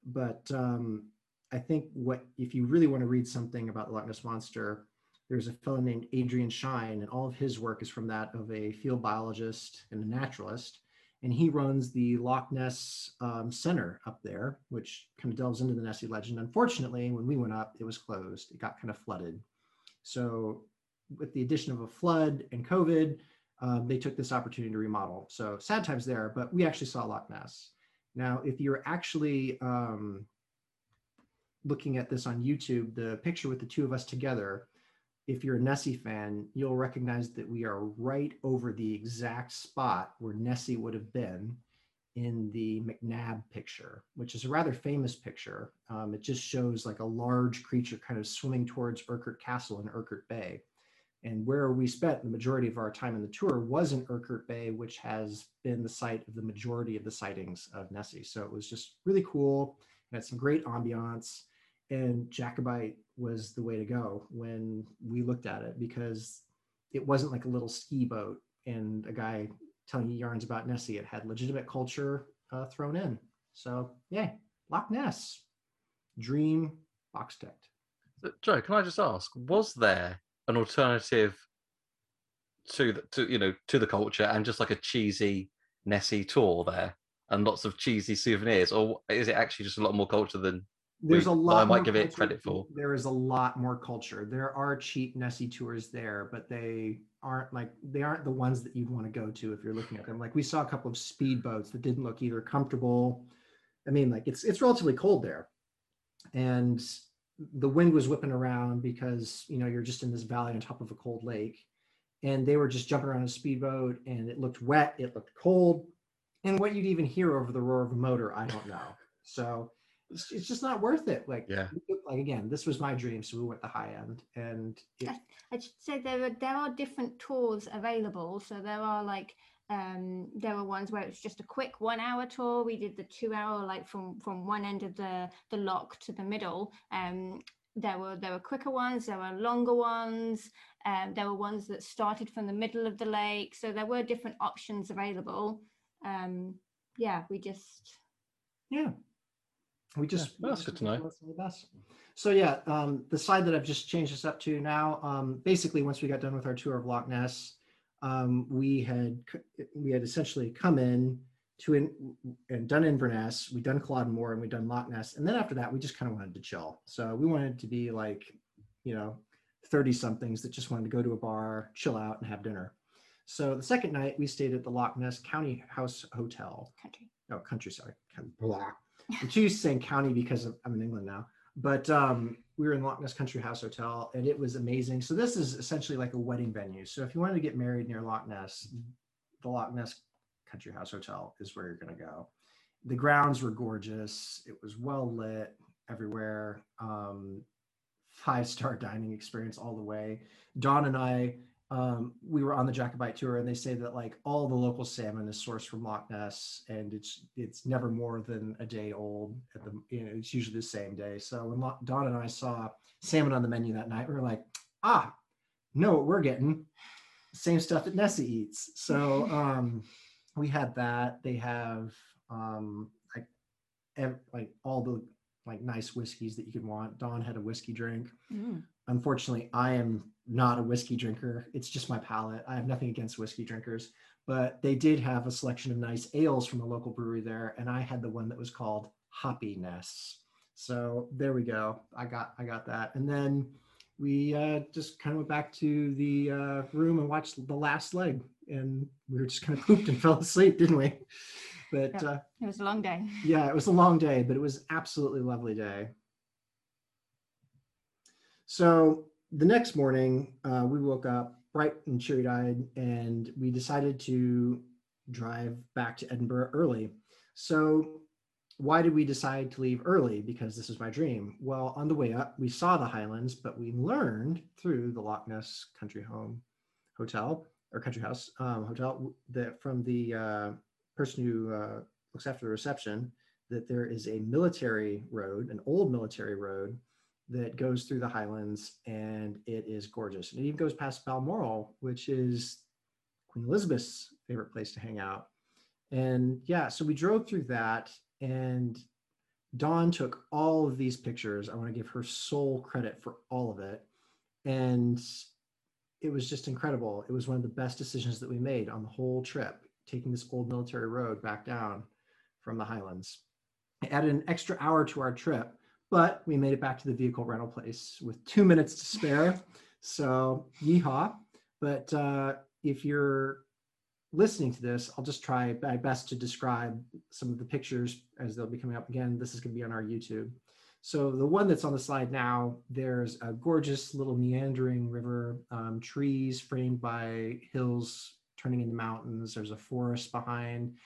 But um, I think what if you really want to read something about the Loch Ness monster, there's a fellow named Adrian Shine, and all of his work is from that of a field biologist and a naturalist. And he runs the Loch Ness um, Center up there, which kind of delves into the Nessie legend. Unfortunately, when we went up, it was closed. It got kind of flooded. So, with the addition of a flood and COVID, um, they took this opportunity to remodel. So, sad times there, but we actually saw Loch Ness. Now, if you're actually um, looking at this on YouTube, the picture with the two of us together, if you're a Nessie fan, you'll recognize that we are right over the exact spot where Nessie would have been in the McNab picture, which is a rather famous picture. Um, it just shows like a large creature kind of swimming towards Urquhart Castle in Urquhart Bay. And where we spent the majority of our time in the tour was in Urquhart Bay, which has been the site of the majority of the sightings of Nessie. So it was just really cool. It had some great ambiance and Jacobite was the way to go when we looked at it because it wasn't like a little ski boat and a guy telling you yarns about Nessie. It had legitimate culture uh, thrown in. So yeah, Loch Ness, dream box ticked. Joe, can I just ask, was there an alternative to the, to you know to the culture and just like a cheesy Nessie tour there and lots of cheesy souvenirs, or is it actually just a lot more culture than there's a lot. I might give it credit for. There is a lot more culture. There are cheap Nessie tours there, but they aren't like they aren't the ones that you'd want to go to if you're looking at them. Like we saw a couple of speedboats that didn't look either comfortable. I mean, like it's it's relatively cold there, and the wind was whipping around because you know you're just in this valley on top of a cold lake, and they were just jumping around a speedboat, and it looked wet, it looked cold, and what you'd even hear over the roar of a motor, I don't know. So it's, it's just not worth it. Like, Yeah. like again, this was my dream, so we went the high end, and it, I should say there are there are different tours available. So there are like um there were ones where it was just a quick one hour tour. We did the two hour like from from one end of the the loch to the middle. Um there were there were quicker ones, there were longer ones, um, there were ones that started from the middle of the lake. So there were different options available. Um yeah, we just yeah, we just we that's just good to know. the best. So yeah, um, the side that I've just changed this up to now, um, basically, once we got done with our tour of Loch Ness, um, we had we had essentially come in to in, and done Inverness, we done Culloden Moor, and we done Loch Ness, and then after that, we just kind of wanted to chill. So we wanted to be like, you know, thirty somethings that just wanted to go to a bar, chill out, and have dinner. So the second night, we stayed at the Loch Ness County House Hotel country. oh country sorry Coun- blah. used to saying county because i'm in england now but um, we were in loch ness country house hotel and it was amazing. So this is essentially like a wedding venue. So if you wanted to get married near loch ness the loch ness country house hotel is where you're going to go. The grounds were gorgeous. It was well lit everywhere. Um, five star dining experience all the way. Dawn and i um, we were on the Jacobite tour, and they say that like all the local salmon is sourced from Loch Ness, and it's it's never more than a day old. At the you know, it's usually the same day. So when Dawn and I saw salmon on the menu that night, we were like, ah, know what we're getting? Same stuff that Nessie eats. So um, we had that. They have um, like ev- like all the like nice whiskeys that you can want. Dawn had a whiskey drink Mm. Unfortunately i am not a whiskey drinker. It's just my palate. I have nothing against whiskey drinkers but they did have a selection of nice ales from a local brewery there and i had the one that was called hoppiness. So there we go. I got i got that. And then we uh, just kind of went back to the uh, room and watched the last leg and we were just kind of pooped and fell asleep didn't we? But uh, It was a long day. yeah, it was a long day, but it was absolutely lovely day. So the next morning, uh, we woke up bright and cheery eyed, and we decided to drive back to Edinburgh early. So, why did we decide to leave early? Because this is my dream. Well, on the way up, we saw the Highlands, but we learned through the Loch Ness Country Home Hotel or Country House um, Hotel that from the uh, person who uh, looks after the reception that there is a military road, an old military road that goes through the Highlands and it is gorgeous. And it even goes past Balmoral, which is Queen Elizabeth's favorite place to hang out. And yeah, so we drove through that, and Dawn took all of these pictures. I want to give her sole credit for all of it. And it was just incredible. It was one of the best decisions that we made on the whole trip, taking this old military road back down from the Highlands. It added an extra hour to our trip, but we made it back to the vehicle rental place with two minutes to spare. So, yeehaw. But uh, if you're listening to this, I'll just try my best to describe some of the pictures as they'll be coming up again. This is going to be on our YouTube. So the one that's on the slide now, there's a gorgeous little meandering river, um, trees framed by hills turning into mountains. There's a forest behind.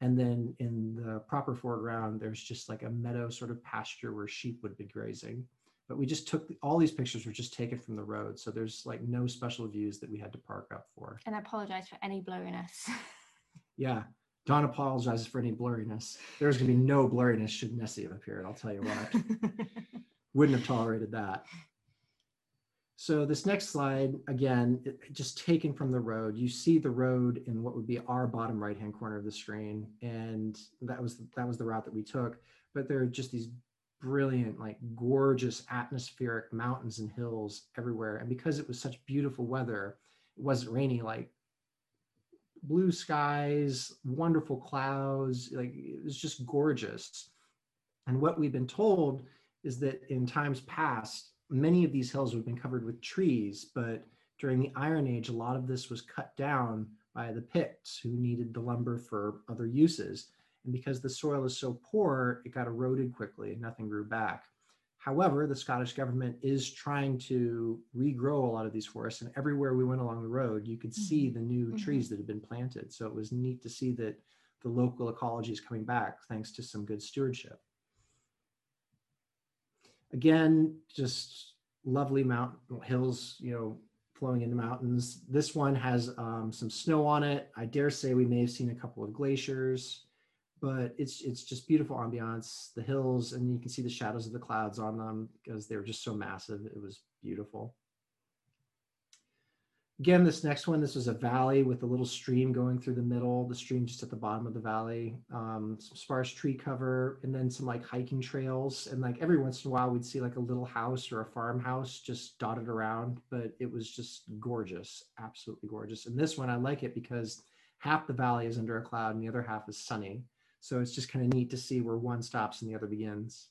And then in the proper foreground, there's just like a meadow sort of pasture where sheep would be grazing. But we just took all these pictures were just taken from the road. So there's like no special views that we had to park up for. And I apologize for any blurriness. Yeah. Dawn apologizes for any blurriness. There's going to be no blurriness should Nessie have appeared. I'll tell you what. Wouldn't have tolerated that. So this next slide, again, just taken from the road. You see the road in what would be our bottom right-hand corner of the screen, and that was that was the route that we took. But there are just these brilliant, like gorgeous atmospheric mountains and hills everywhere. And because it was such beautiful weather, it wasn't rainy like blue skies, wonderful clouds. Like it was just gorgeous. And what we've been told is that in times past, many of these hills would have been covered with trees, but during the Iron Age, a lot of this was cut down by the Picts who needed the lumber for other uses. And because the soil is so poor, it got eroded quickly and nothing grew back. However, the Scottish government is trying to regrow a lot of these forests, and everywhere we went along the road, you could see the new Mhm. trees that had been planted. So it was neat to see that the local ecology is coming back thanks to some good stewardship. Again, just lovely mountain hills, you know, flowing into mountains. This one has um, some snow on it. I dare say we may have seen a couple of glaciers but it's it's just beautiful ambiance the hills and you can see the shadows of the clouds on them because they were just so massive it was beautiful again this next one this was a valley with a little stream going through the middle the stream just at the bottom of the valley. Um, some sparse tree cover and then some like hiking trails. And like every once in a while we'd see like a little house or a farmhouse just dotted around but it was just gorgeous absolutely gorgeous. And this one i like it because half the valley is under a cloud and the other half is sunny. So it's just kind of neat to see where one stops and the other begins.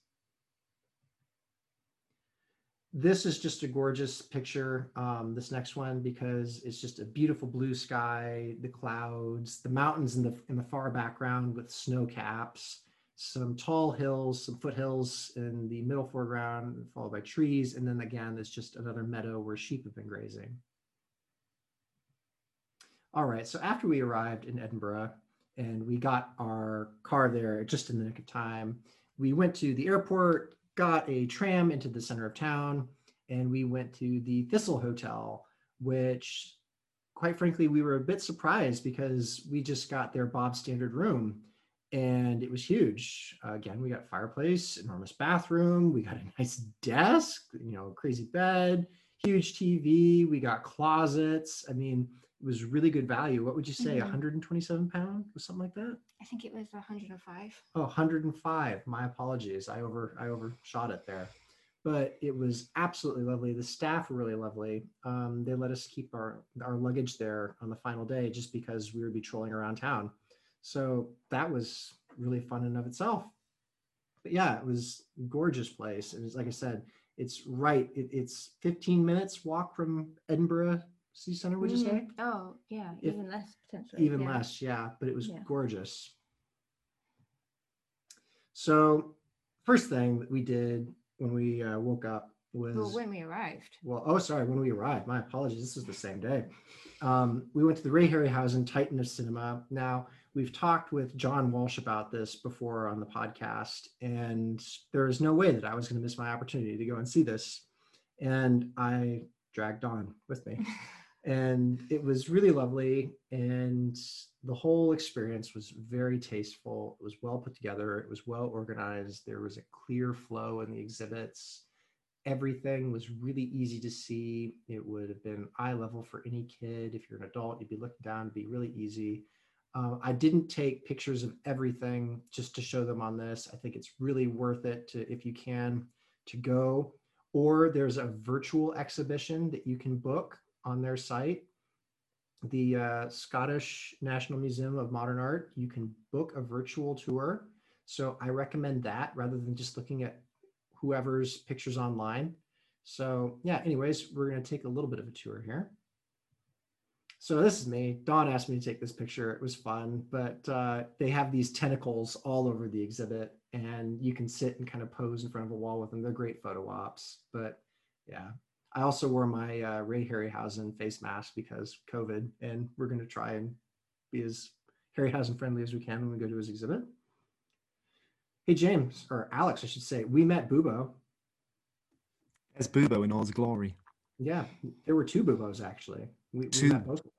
This is just a gorgeous picture, um, this next one, because it's just a beautiful blue sky, the clouds, the mountains in the, in the far background with snow caps, some tall hills, some foothills in the middle foreground, followed by trees. And then again, it's just another meadow where sheep have been grazing. All right, so after we arrived in Edinburgh, and we got our car there just in the nick of time. We went to the airport, got a tram into the center of town, and we went to the Thistle Hotel, which, quite frankly, we were a bit surprised because we just got their Bob standard room and it was huge. Uh, again, we got fireplace, enormous bathroom, we got a nice desk, you know, crazy bed, huge TV, we got closets. I mean, it was really good value. What would you say? Mhm. 127 pound or something like that? I think it was 105. Oh, 105. My apologies. I over I overshot it there. But it was absolutely lovely. The staff were really lovely. Um, they let us keep our our luggage there on the final day just because we would be trolling around town. So that was really fun in of itself. But yeah, it was gorgeous place. And it's like I said, it's right. It, it's 15 minutes walk from Edinburgh City Center, would you say? Mm, Oh, yeah, If- even less potentially. even yeah. less yeah but it was Yeah. gorgeous so first thing that we did when we uh, woke up was Well, when we arrived. well oh sorry when we arrived my apologies this was the same day um, we went to the ray harryhausen titan of cinema now we've talked with john walsh about this before on the podcast and there is no way that i was going to miss my opportunity to go and see this and i dragged on with me and it was really lovely and the whole experience was very tasteful. It was well put together. It was well organized. There was a clear flow in the exhibits. Everything was really easy to see. It would have been eye level for any kid. If you're an adult you'd be looking down it'd be really easy. Uh, I didn't take pictures of everything just to show them on this. I think it's really worth it to, if you can, to go. Or there's a virtual exhibition that you can book on their site. The uh, Scottish National Museum of Modern Art, you can book a virtual tour. So I recommend that rather than just looking at whoever's pictures online. So yeah, anyways, we're gonna take a little bit of a tour here. So this is me. Dawn asked me to take this picture. It was fun, but uh, they have these tentacles all over the exhibit, and you can sit and kind of pose in front of a wall with them. They're great photo ops. But yeah, I also wore my uh, Ray Harryhausen face mask because COVID, and we're going to try and be as Harryhausen friendly as we can when we go to his exhibit. Hey James, or Alex, I should say, we met Bubo. As Bubo in all his glory. Yeah, there were two Bubos actually. We, we Two. met both of them.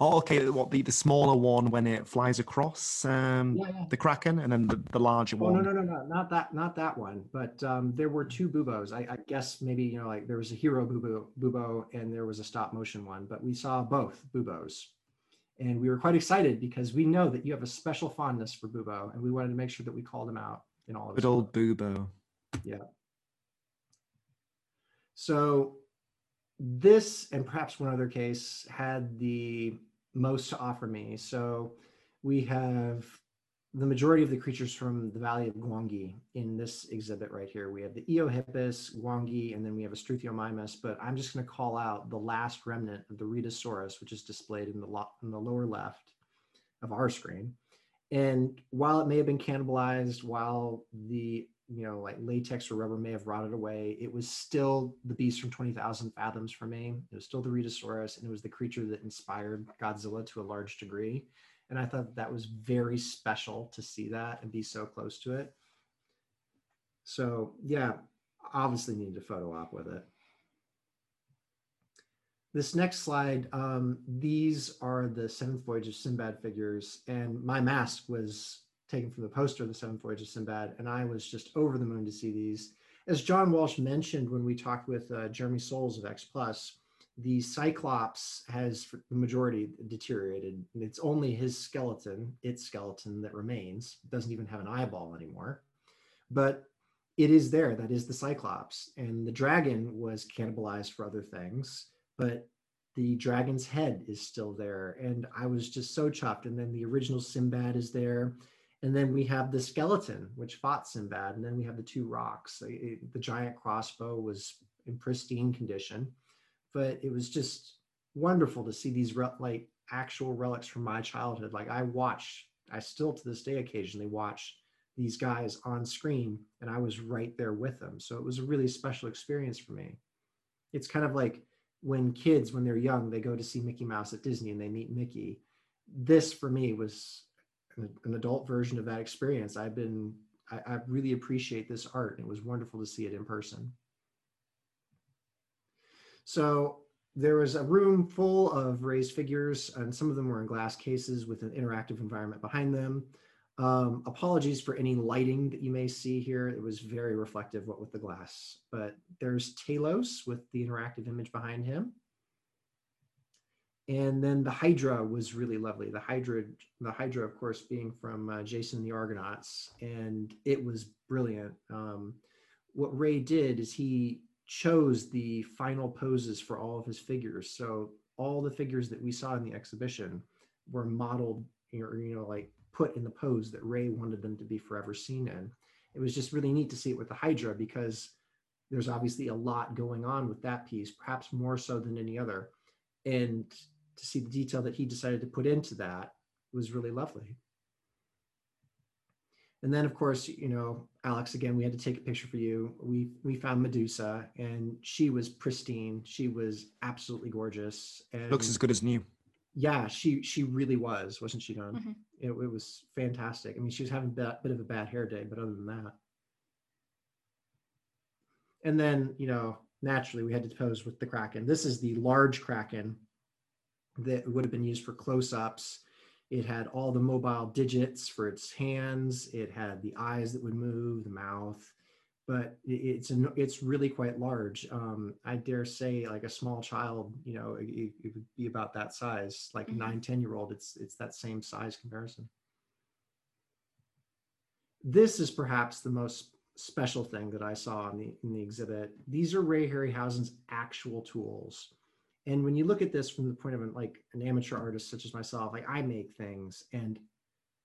Oh, okay. What the, the smaller one when it flies across um, Yeah, yeah. the Kraken, and then the, the larger Oh one. no no no no not that not that one. But um, there were two Bubos. I, I guess maybe you know like there was a hero Bubo Bubo and there was a stop motion one. But we saw both Bubos, and we were quite excited because we know that you have a special fondness for Bubo, and we wanted to make sure that we called him out in all of Good old photos. Yeah. So this and perhaps one other case had the most to offer me. So we have the majority of the creatures from the Valley of Gwangi in this exhibit right here. We have the Eohippus, Gwangi, and then we have a Struthiomimus, but I'm just going to call out the last remnant of the Rhedosaurus, which is displayed in the, in the lower left of our screen. And while it may have been cannibalized, while the you know like latex or rubber may have rotted away, it was still the beast from 20,000 fathoms for me. It was still the Rhedosaurus, and it was the creature that inspired Godzilla to a large degree. And I thought that was very special to see that and be so close to it. So yeah, obviously need to photo op with it. This next slide, um, these are the Seventh Voyage of Sinbad figures, and my mask was taken from the poster of the Seventh Voyage of Sinbad, and I was just over the moon to see these. As John Walsh mentioned when we talked with uh, Jeremy Souls of X Plus, the Cyclops has for the majority deteriorated. And it's only his skeleton, its skeleton, that remains. It doesn't even have an eyeball anymore, but it is there. That is the Cyclops, and the dragon was cannibalized for other things, but the dragon's head is still there, and I was just so chuffed. And then the original Sinbad is there. And then we have the skeleton, which fought Sinbad. And then we have the two rocks. The giant crossbow was in pristine condition, but it was just wonderful to see these re- like actual relics from my childhood. Like I watch, I still to this day occasionally watch these guys on screen, and I was right there with them. So it was a really special experience for me. It's kind of like when kids, when they're young, they go to see Mickey Mouse at Disney and they meet Mickey. This for me was an, adult version of that experience. I've been, I, I really appreciate this art. and It was wonderful to see it in person. So there was a room full of raised figures, and some of them were in glass cases with an interactive environment behind them. Um, apologies for any lighting that you may see here. It was very reflective, what with the glass. But there's Talos with the interactive image behind him. And then the Hydra was really lovely. The Hydra, the Hydra, of course, being from uh, Jason the Argonauts, and it was brilliant. Um, what Ray did is he chose the final poses for all of his figures. So all the figures that we saw in the exhibition were modeled, or you know, like put in the pose that Ray wanted them to be forever seen in. It was just really neat to see it with the Hydra because there's obviously a lot going on with that piece, perhaps more so than any other. And to see the detail that he decided to put into that was really lovely. And then, of course, you know, Alex, again, we had to take a picture for you. We we found Medusa, and she was pristine. She was absolutely gorgeous. And Looks as good as new. yeah, she she really was, wasn't she, Dawn? Mhm. It, it was fantastic. I mean, she was having a bit, bit of a bad hair day, but other than that. And then, you know, naturally, we had to pose with the Kraken. This is the large Kraken that would have been used for close-ups. It had all the mobile digits for its hands. It had the eyes that would move, the mouth. but it's an, it's really quite large. Um, I dare say, like a small child, you know, it, it would be about that size. Like a Mhm. nine, ten year old, it's it's that same size comparison. This is perhaps the most special thing that I saw in the in the exhibit. These are Ray Harryhausen's actual tools. And when you look at this from the point of an, like an amateur artist such as myself, like I make things and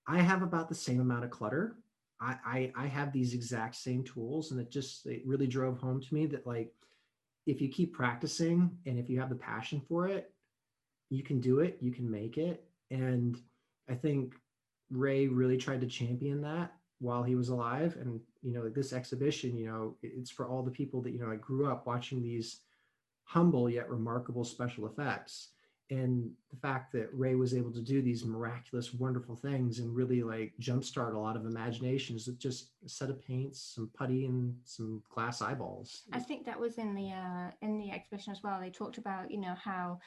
I have about the same amount of clutter. I, I I have these exact same tools, and it just it really drove home to me that like if you keep practicing and if you have the passion for it, you can do it, you can make it. And I think Ray really tried to champion that while he was alive. And you know, this exhibition, you know, it's for all the people that you know I grew up watching these humble yet remarkable special effects and the fact that Ray was able to do these miraculous, wonderful things and really like jumpstart a lot of imaginations with just a set of paints, some putty, and some glass eyeballs. I think that was in the uh, in the exhibition as well. They talked about you know how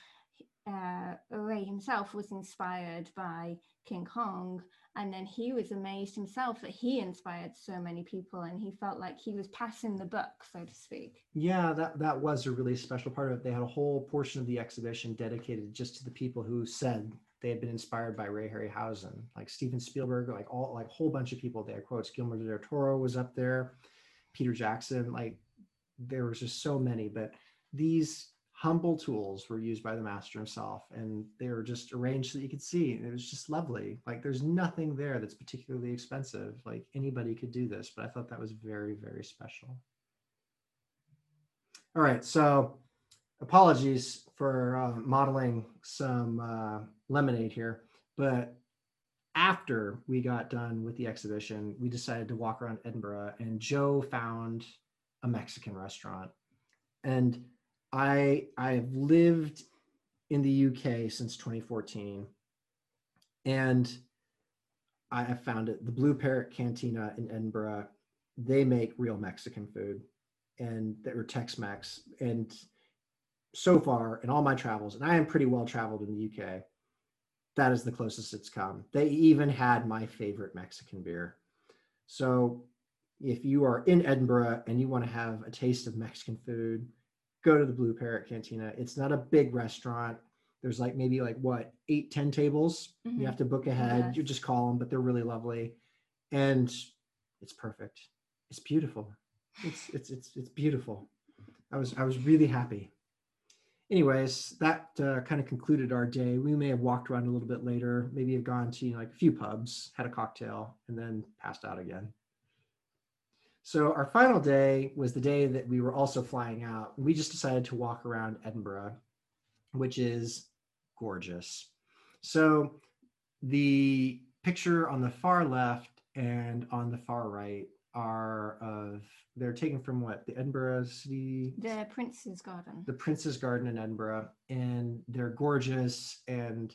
uh, Ray himself was inspired by King Kong, and then he was amazed himself that he inspired so many people, and he felt like he was passing the buck, so to speak. Yeah, that that was a really special part of it. They had a whole portion of the exhibition dedicated just to the people who said they had been inspired by Ray Harryhausen, like Steven Spielberg, like all like a whole bunch of people. there. quotes. Guillermo del Toro was up there, Peter Jackson. Like there was just so many, but these humble tools were used by the master himself, and they were just arranged so that you could see. And it was just lovely. Like there's nothing there that's particularly expensive. Like anybody could do this, but I thought that was very very special. All right, so apologies for uh, modeling some uh, lemonade here, but after we got done with the exhibition, we decided to walk around Edinburgh, and Joe found a Mexican restaurant, and I I've lived in the UK since 2014, and I have found it the Blue Parrot Cantina in Edinburgh. They make real Mexican food and that are Tex-Mex. And so far in all my travels, and I am pretty well traveled in the UK, that is the closest it's come. They even had my favorite Mexican beer. So if you are in Edinburgh and you want to have a taste of Mexican food, go to the Blue Parrot Cantina. It's not a big restaurant. There's like maybe like what eight, ten tables. You Mhm. have to book ahead. Yes. You just call them, but they're really lovely, and it's perfect. It's beautiful it's it's it's it's beautiful. I was I was really happy. Anyways, that uh, kind of concluded our day. We may have walked around a little bit later, maybe have gone to you know, like a few pubs, had a cocktail, and then passed out again. So our final day was the day that we were also flying out. We just decided to walk around Edinburgh, which is gorgeous. So the picture on the far left and on the far right are of they're taken from what the Edinburgh City The Prince's Garden. the Prince's Garden in Edinburgh, and they're gorgeous. And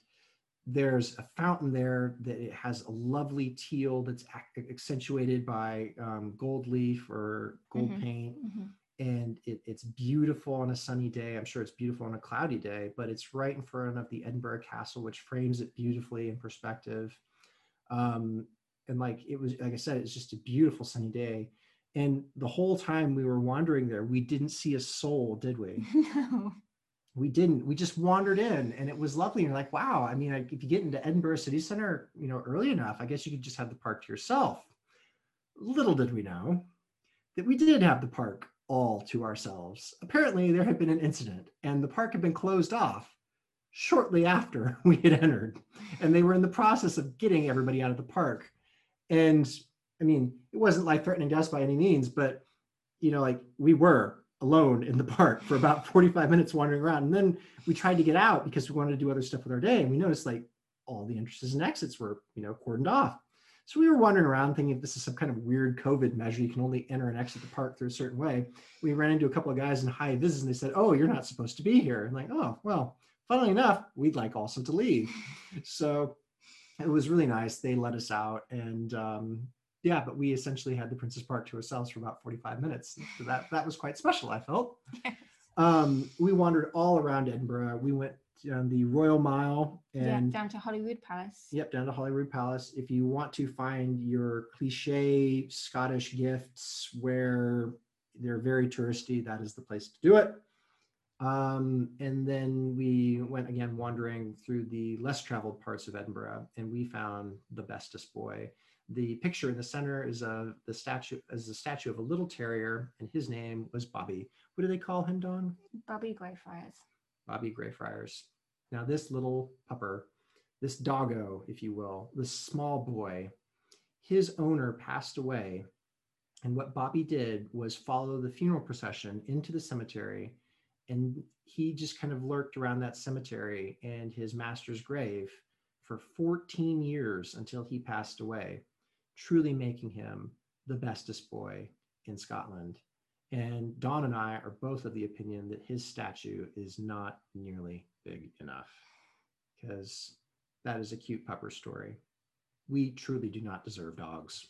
there's a fountain there that it has a lovely teal that's accentuated by um, gold leaf or gold Mhm. paint, Mhm. and it, it's beautiful on a sunny day. I'm sure it's beautiful on a cloudy day, but it's right in front of the Edinburgh Castle, which frames it beautifully in perspective. Um, and like it was, like I said, it's just a beautiful sunny day. And the whole time we were wandering there, we didn't see a soul, did we? no. We didn't. We just wandered in, and it was lovely. And you're like, wow. I mean, if you get into Edinburgh City Center, you know, early enough, I guess you could just have the park to yourself. Little did we know that we did have the park all to ourselves. Apparently, there had been an incident, and the park had been closed off shortly after we had entered, and they were in the process of getting everybody out of the park. And I mean, it wasn't life threatening to us by any means, but you know, like we were alone in the park for about 45 minutes wandering around. And then we tried to get out because we wanted to do other stuff with our day. And we noticed like all the entrances and exits were, you know, cordoned off. So we were wandering around thinking if this is some kind of weird COVID measure, you can only enter and exit the park through a certain way. We ran into a couple of guys in high vis and they said, Oh, you're not supposed to be here. And like, oh, well, funnily enough, we'd like also to leave. So it was really nice. They let us out and um, yeah, but we essentially had the Princess Park to ourselves for about 45 minutes. So that that was quite special, I felt. Um, we wandered all around Edinburgh. We went down the Royal Mile and yeah, down to Hollywood Palace. Yep, down to Holyrood Palace. If you want to find your cliche Scottish gifts where they're very touristy, that is the place to do it. Um, and then we went again wandering through the less traveled parts of Edinburgh, and we found the bestest boy. The picture in the center is a the statue is the statue of a little terrier, and his name was Bobby. What do they call him, Dawn? Bobby Greyfriars. Bobby Greyfriars. Now, this little pupper, this doggo, if you will, this small boy, his owner passed away. And what Bobby did was follow the funeral procession into the cemetery. And he just kind of lurked around that cemetery and his master's grave for 14 years until he passed away, truly making him the bestest boy in Scotland. And Dawn and I are both of the opinion that his statue is not nearly big enough because that is a cute pupper story. We truly do not deserve dogs.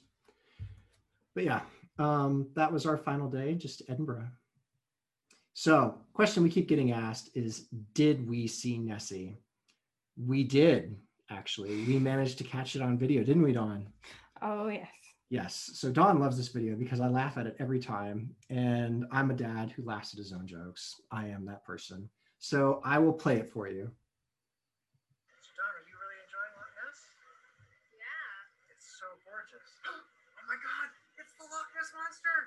But yeah, um, that was our final day, just Edinburgh. So, question we keep getting asked is Did we see Nessie? We did, actually. We managed to catch it on video, didn't we, Dawn? Oh, yes. Yes. So Dawn loves this video because I laugh at it every time. And I'm a dad who laughs at his own jokes. I am that person. So I will play it for you. So Dawn, are you really enjoying Loch Ness? Yeah. It's so gorgeous. Oh my god, it's the Loch Ness monster!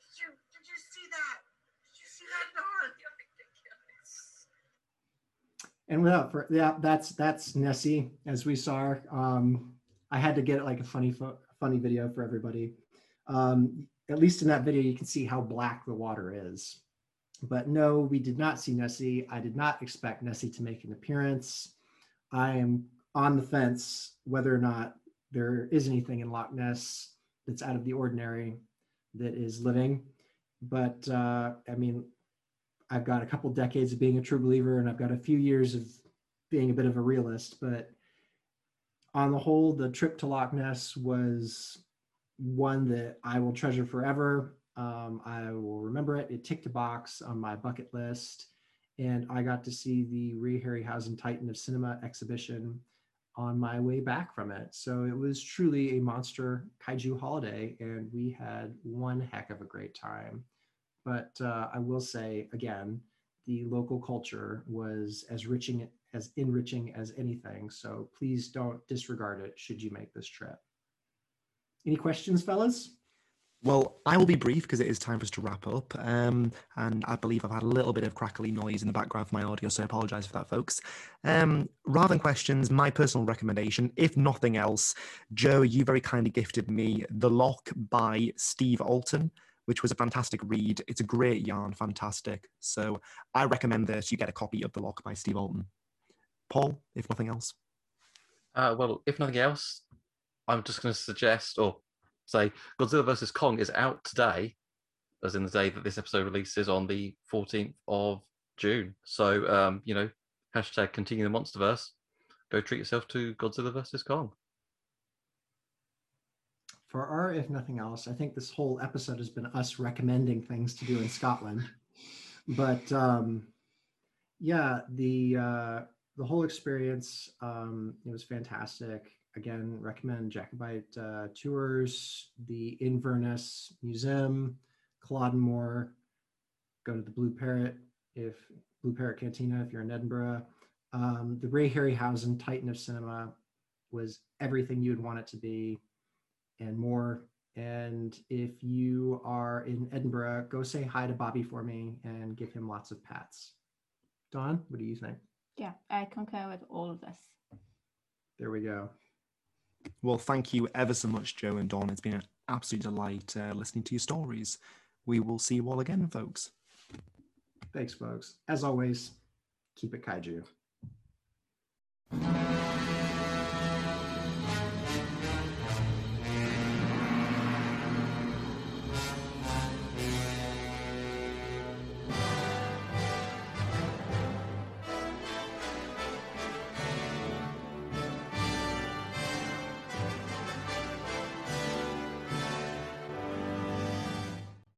Did you did you see that? Did you see that, Dawn? You're ridiculous. And without for yeah, that's that's Nessie as we saw. Um, I had to get like a funny funny video for everybody. Um, at least in that video, you can see how black the water is. But no, we did not see Nessie. I did not expect Nessie to make an appearance. I am on the fence whether or not there is anything in Loch Ness that's out of the ordinary that is living. But uh, I mean, I've got a couple decades of being a true believer, and I've got a few years of being a bit of a realist. But on the whole, the trip to Loch Ness was one that I will treasure forever. Um, I will remember it. It ticked a box on my bucket list, and I got to see the Ray Harryhausen Titan of Cinema exhibition on my way back from it. So it was truly a monster kaiju holiday, and we had one heck of a great time. But uh, I will say again, the local culture was as enriching as enriching as anything. So please don't disregard it should you make this trip. Any questions, fellas? Well, I will be brief because it is time for us to wrap up. Um, and I believe I've had a little bit of crackly noise in the background for my audio, so I apologize for that, folks. Um, rather than questions, my personal recommendation, if nothing else, Joe, you very kindly gifted me The Loch by Steve Alten, which was a fantastic read. It's a great yarn, fantastic. So I recommend that you get a copy of The Loch by Steve Alten. Paul, if nothing else. Uh, well, if nothing else, I'm just going to suggest or say Godzilla vs. Kong is out today, as in the day that this episode releases on the 14th of June. So, um, you know, hashtag continue the monsterverse. Go treat yourself to Godzilla vs. Kong. For our, if nothing else, I think this whole episode has been us recommending things to do in Scotland. But um, yeah, the uh, the whole experience um, it was fantastic. Again, recommend Jacobite uh, tours, the Inverness Museum, Culloden Moor. Go to the Blue Parrot if Blue Parrot Cantina if you're in Edinburgh. Um, the Ray Harryhausen Titan of Cinema was everything you'd want it to be and more. And if you are in Edinburgh, go say hi to Bobby for me and give him lots of pats. Dawn, what do you think? Yeah, I concur with all of this. There we go. Well, thank you ever so much, Joe and Dawn. It's been an absolute delight uh, listening to your stories. We will see you all again, folks. Thanks, folks. As always, keep it kaiju.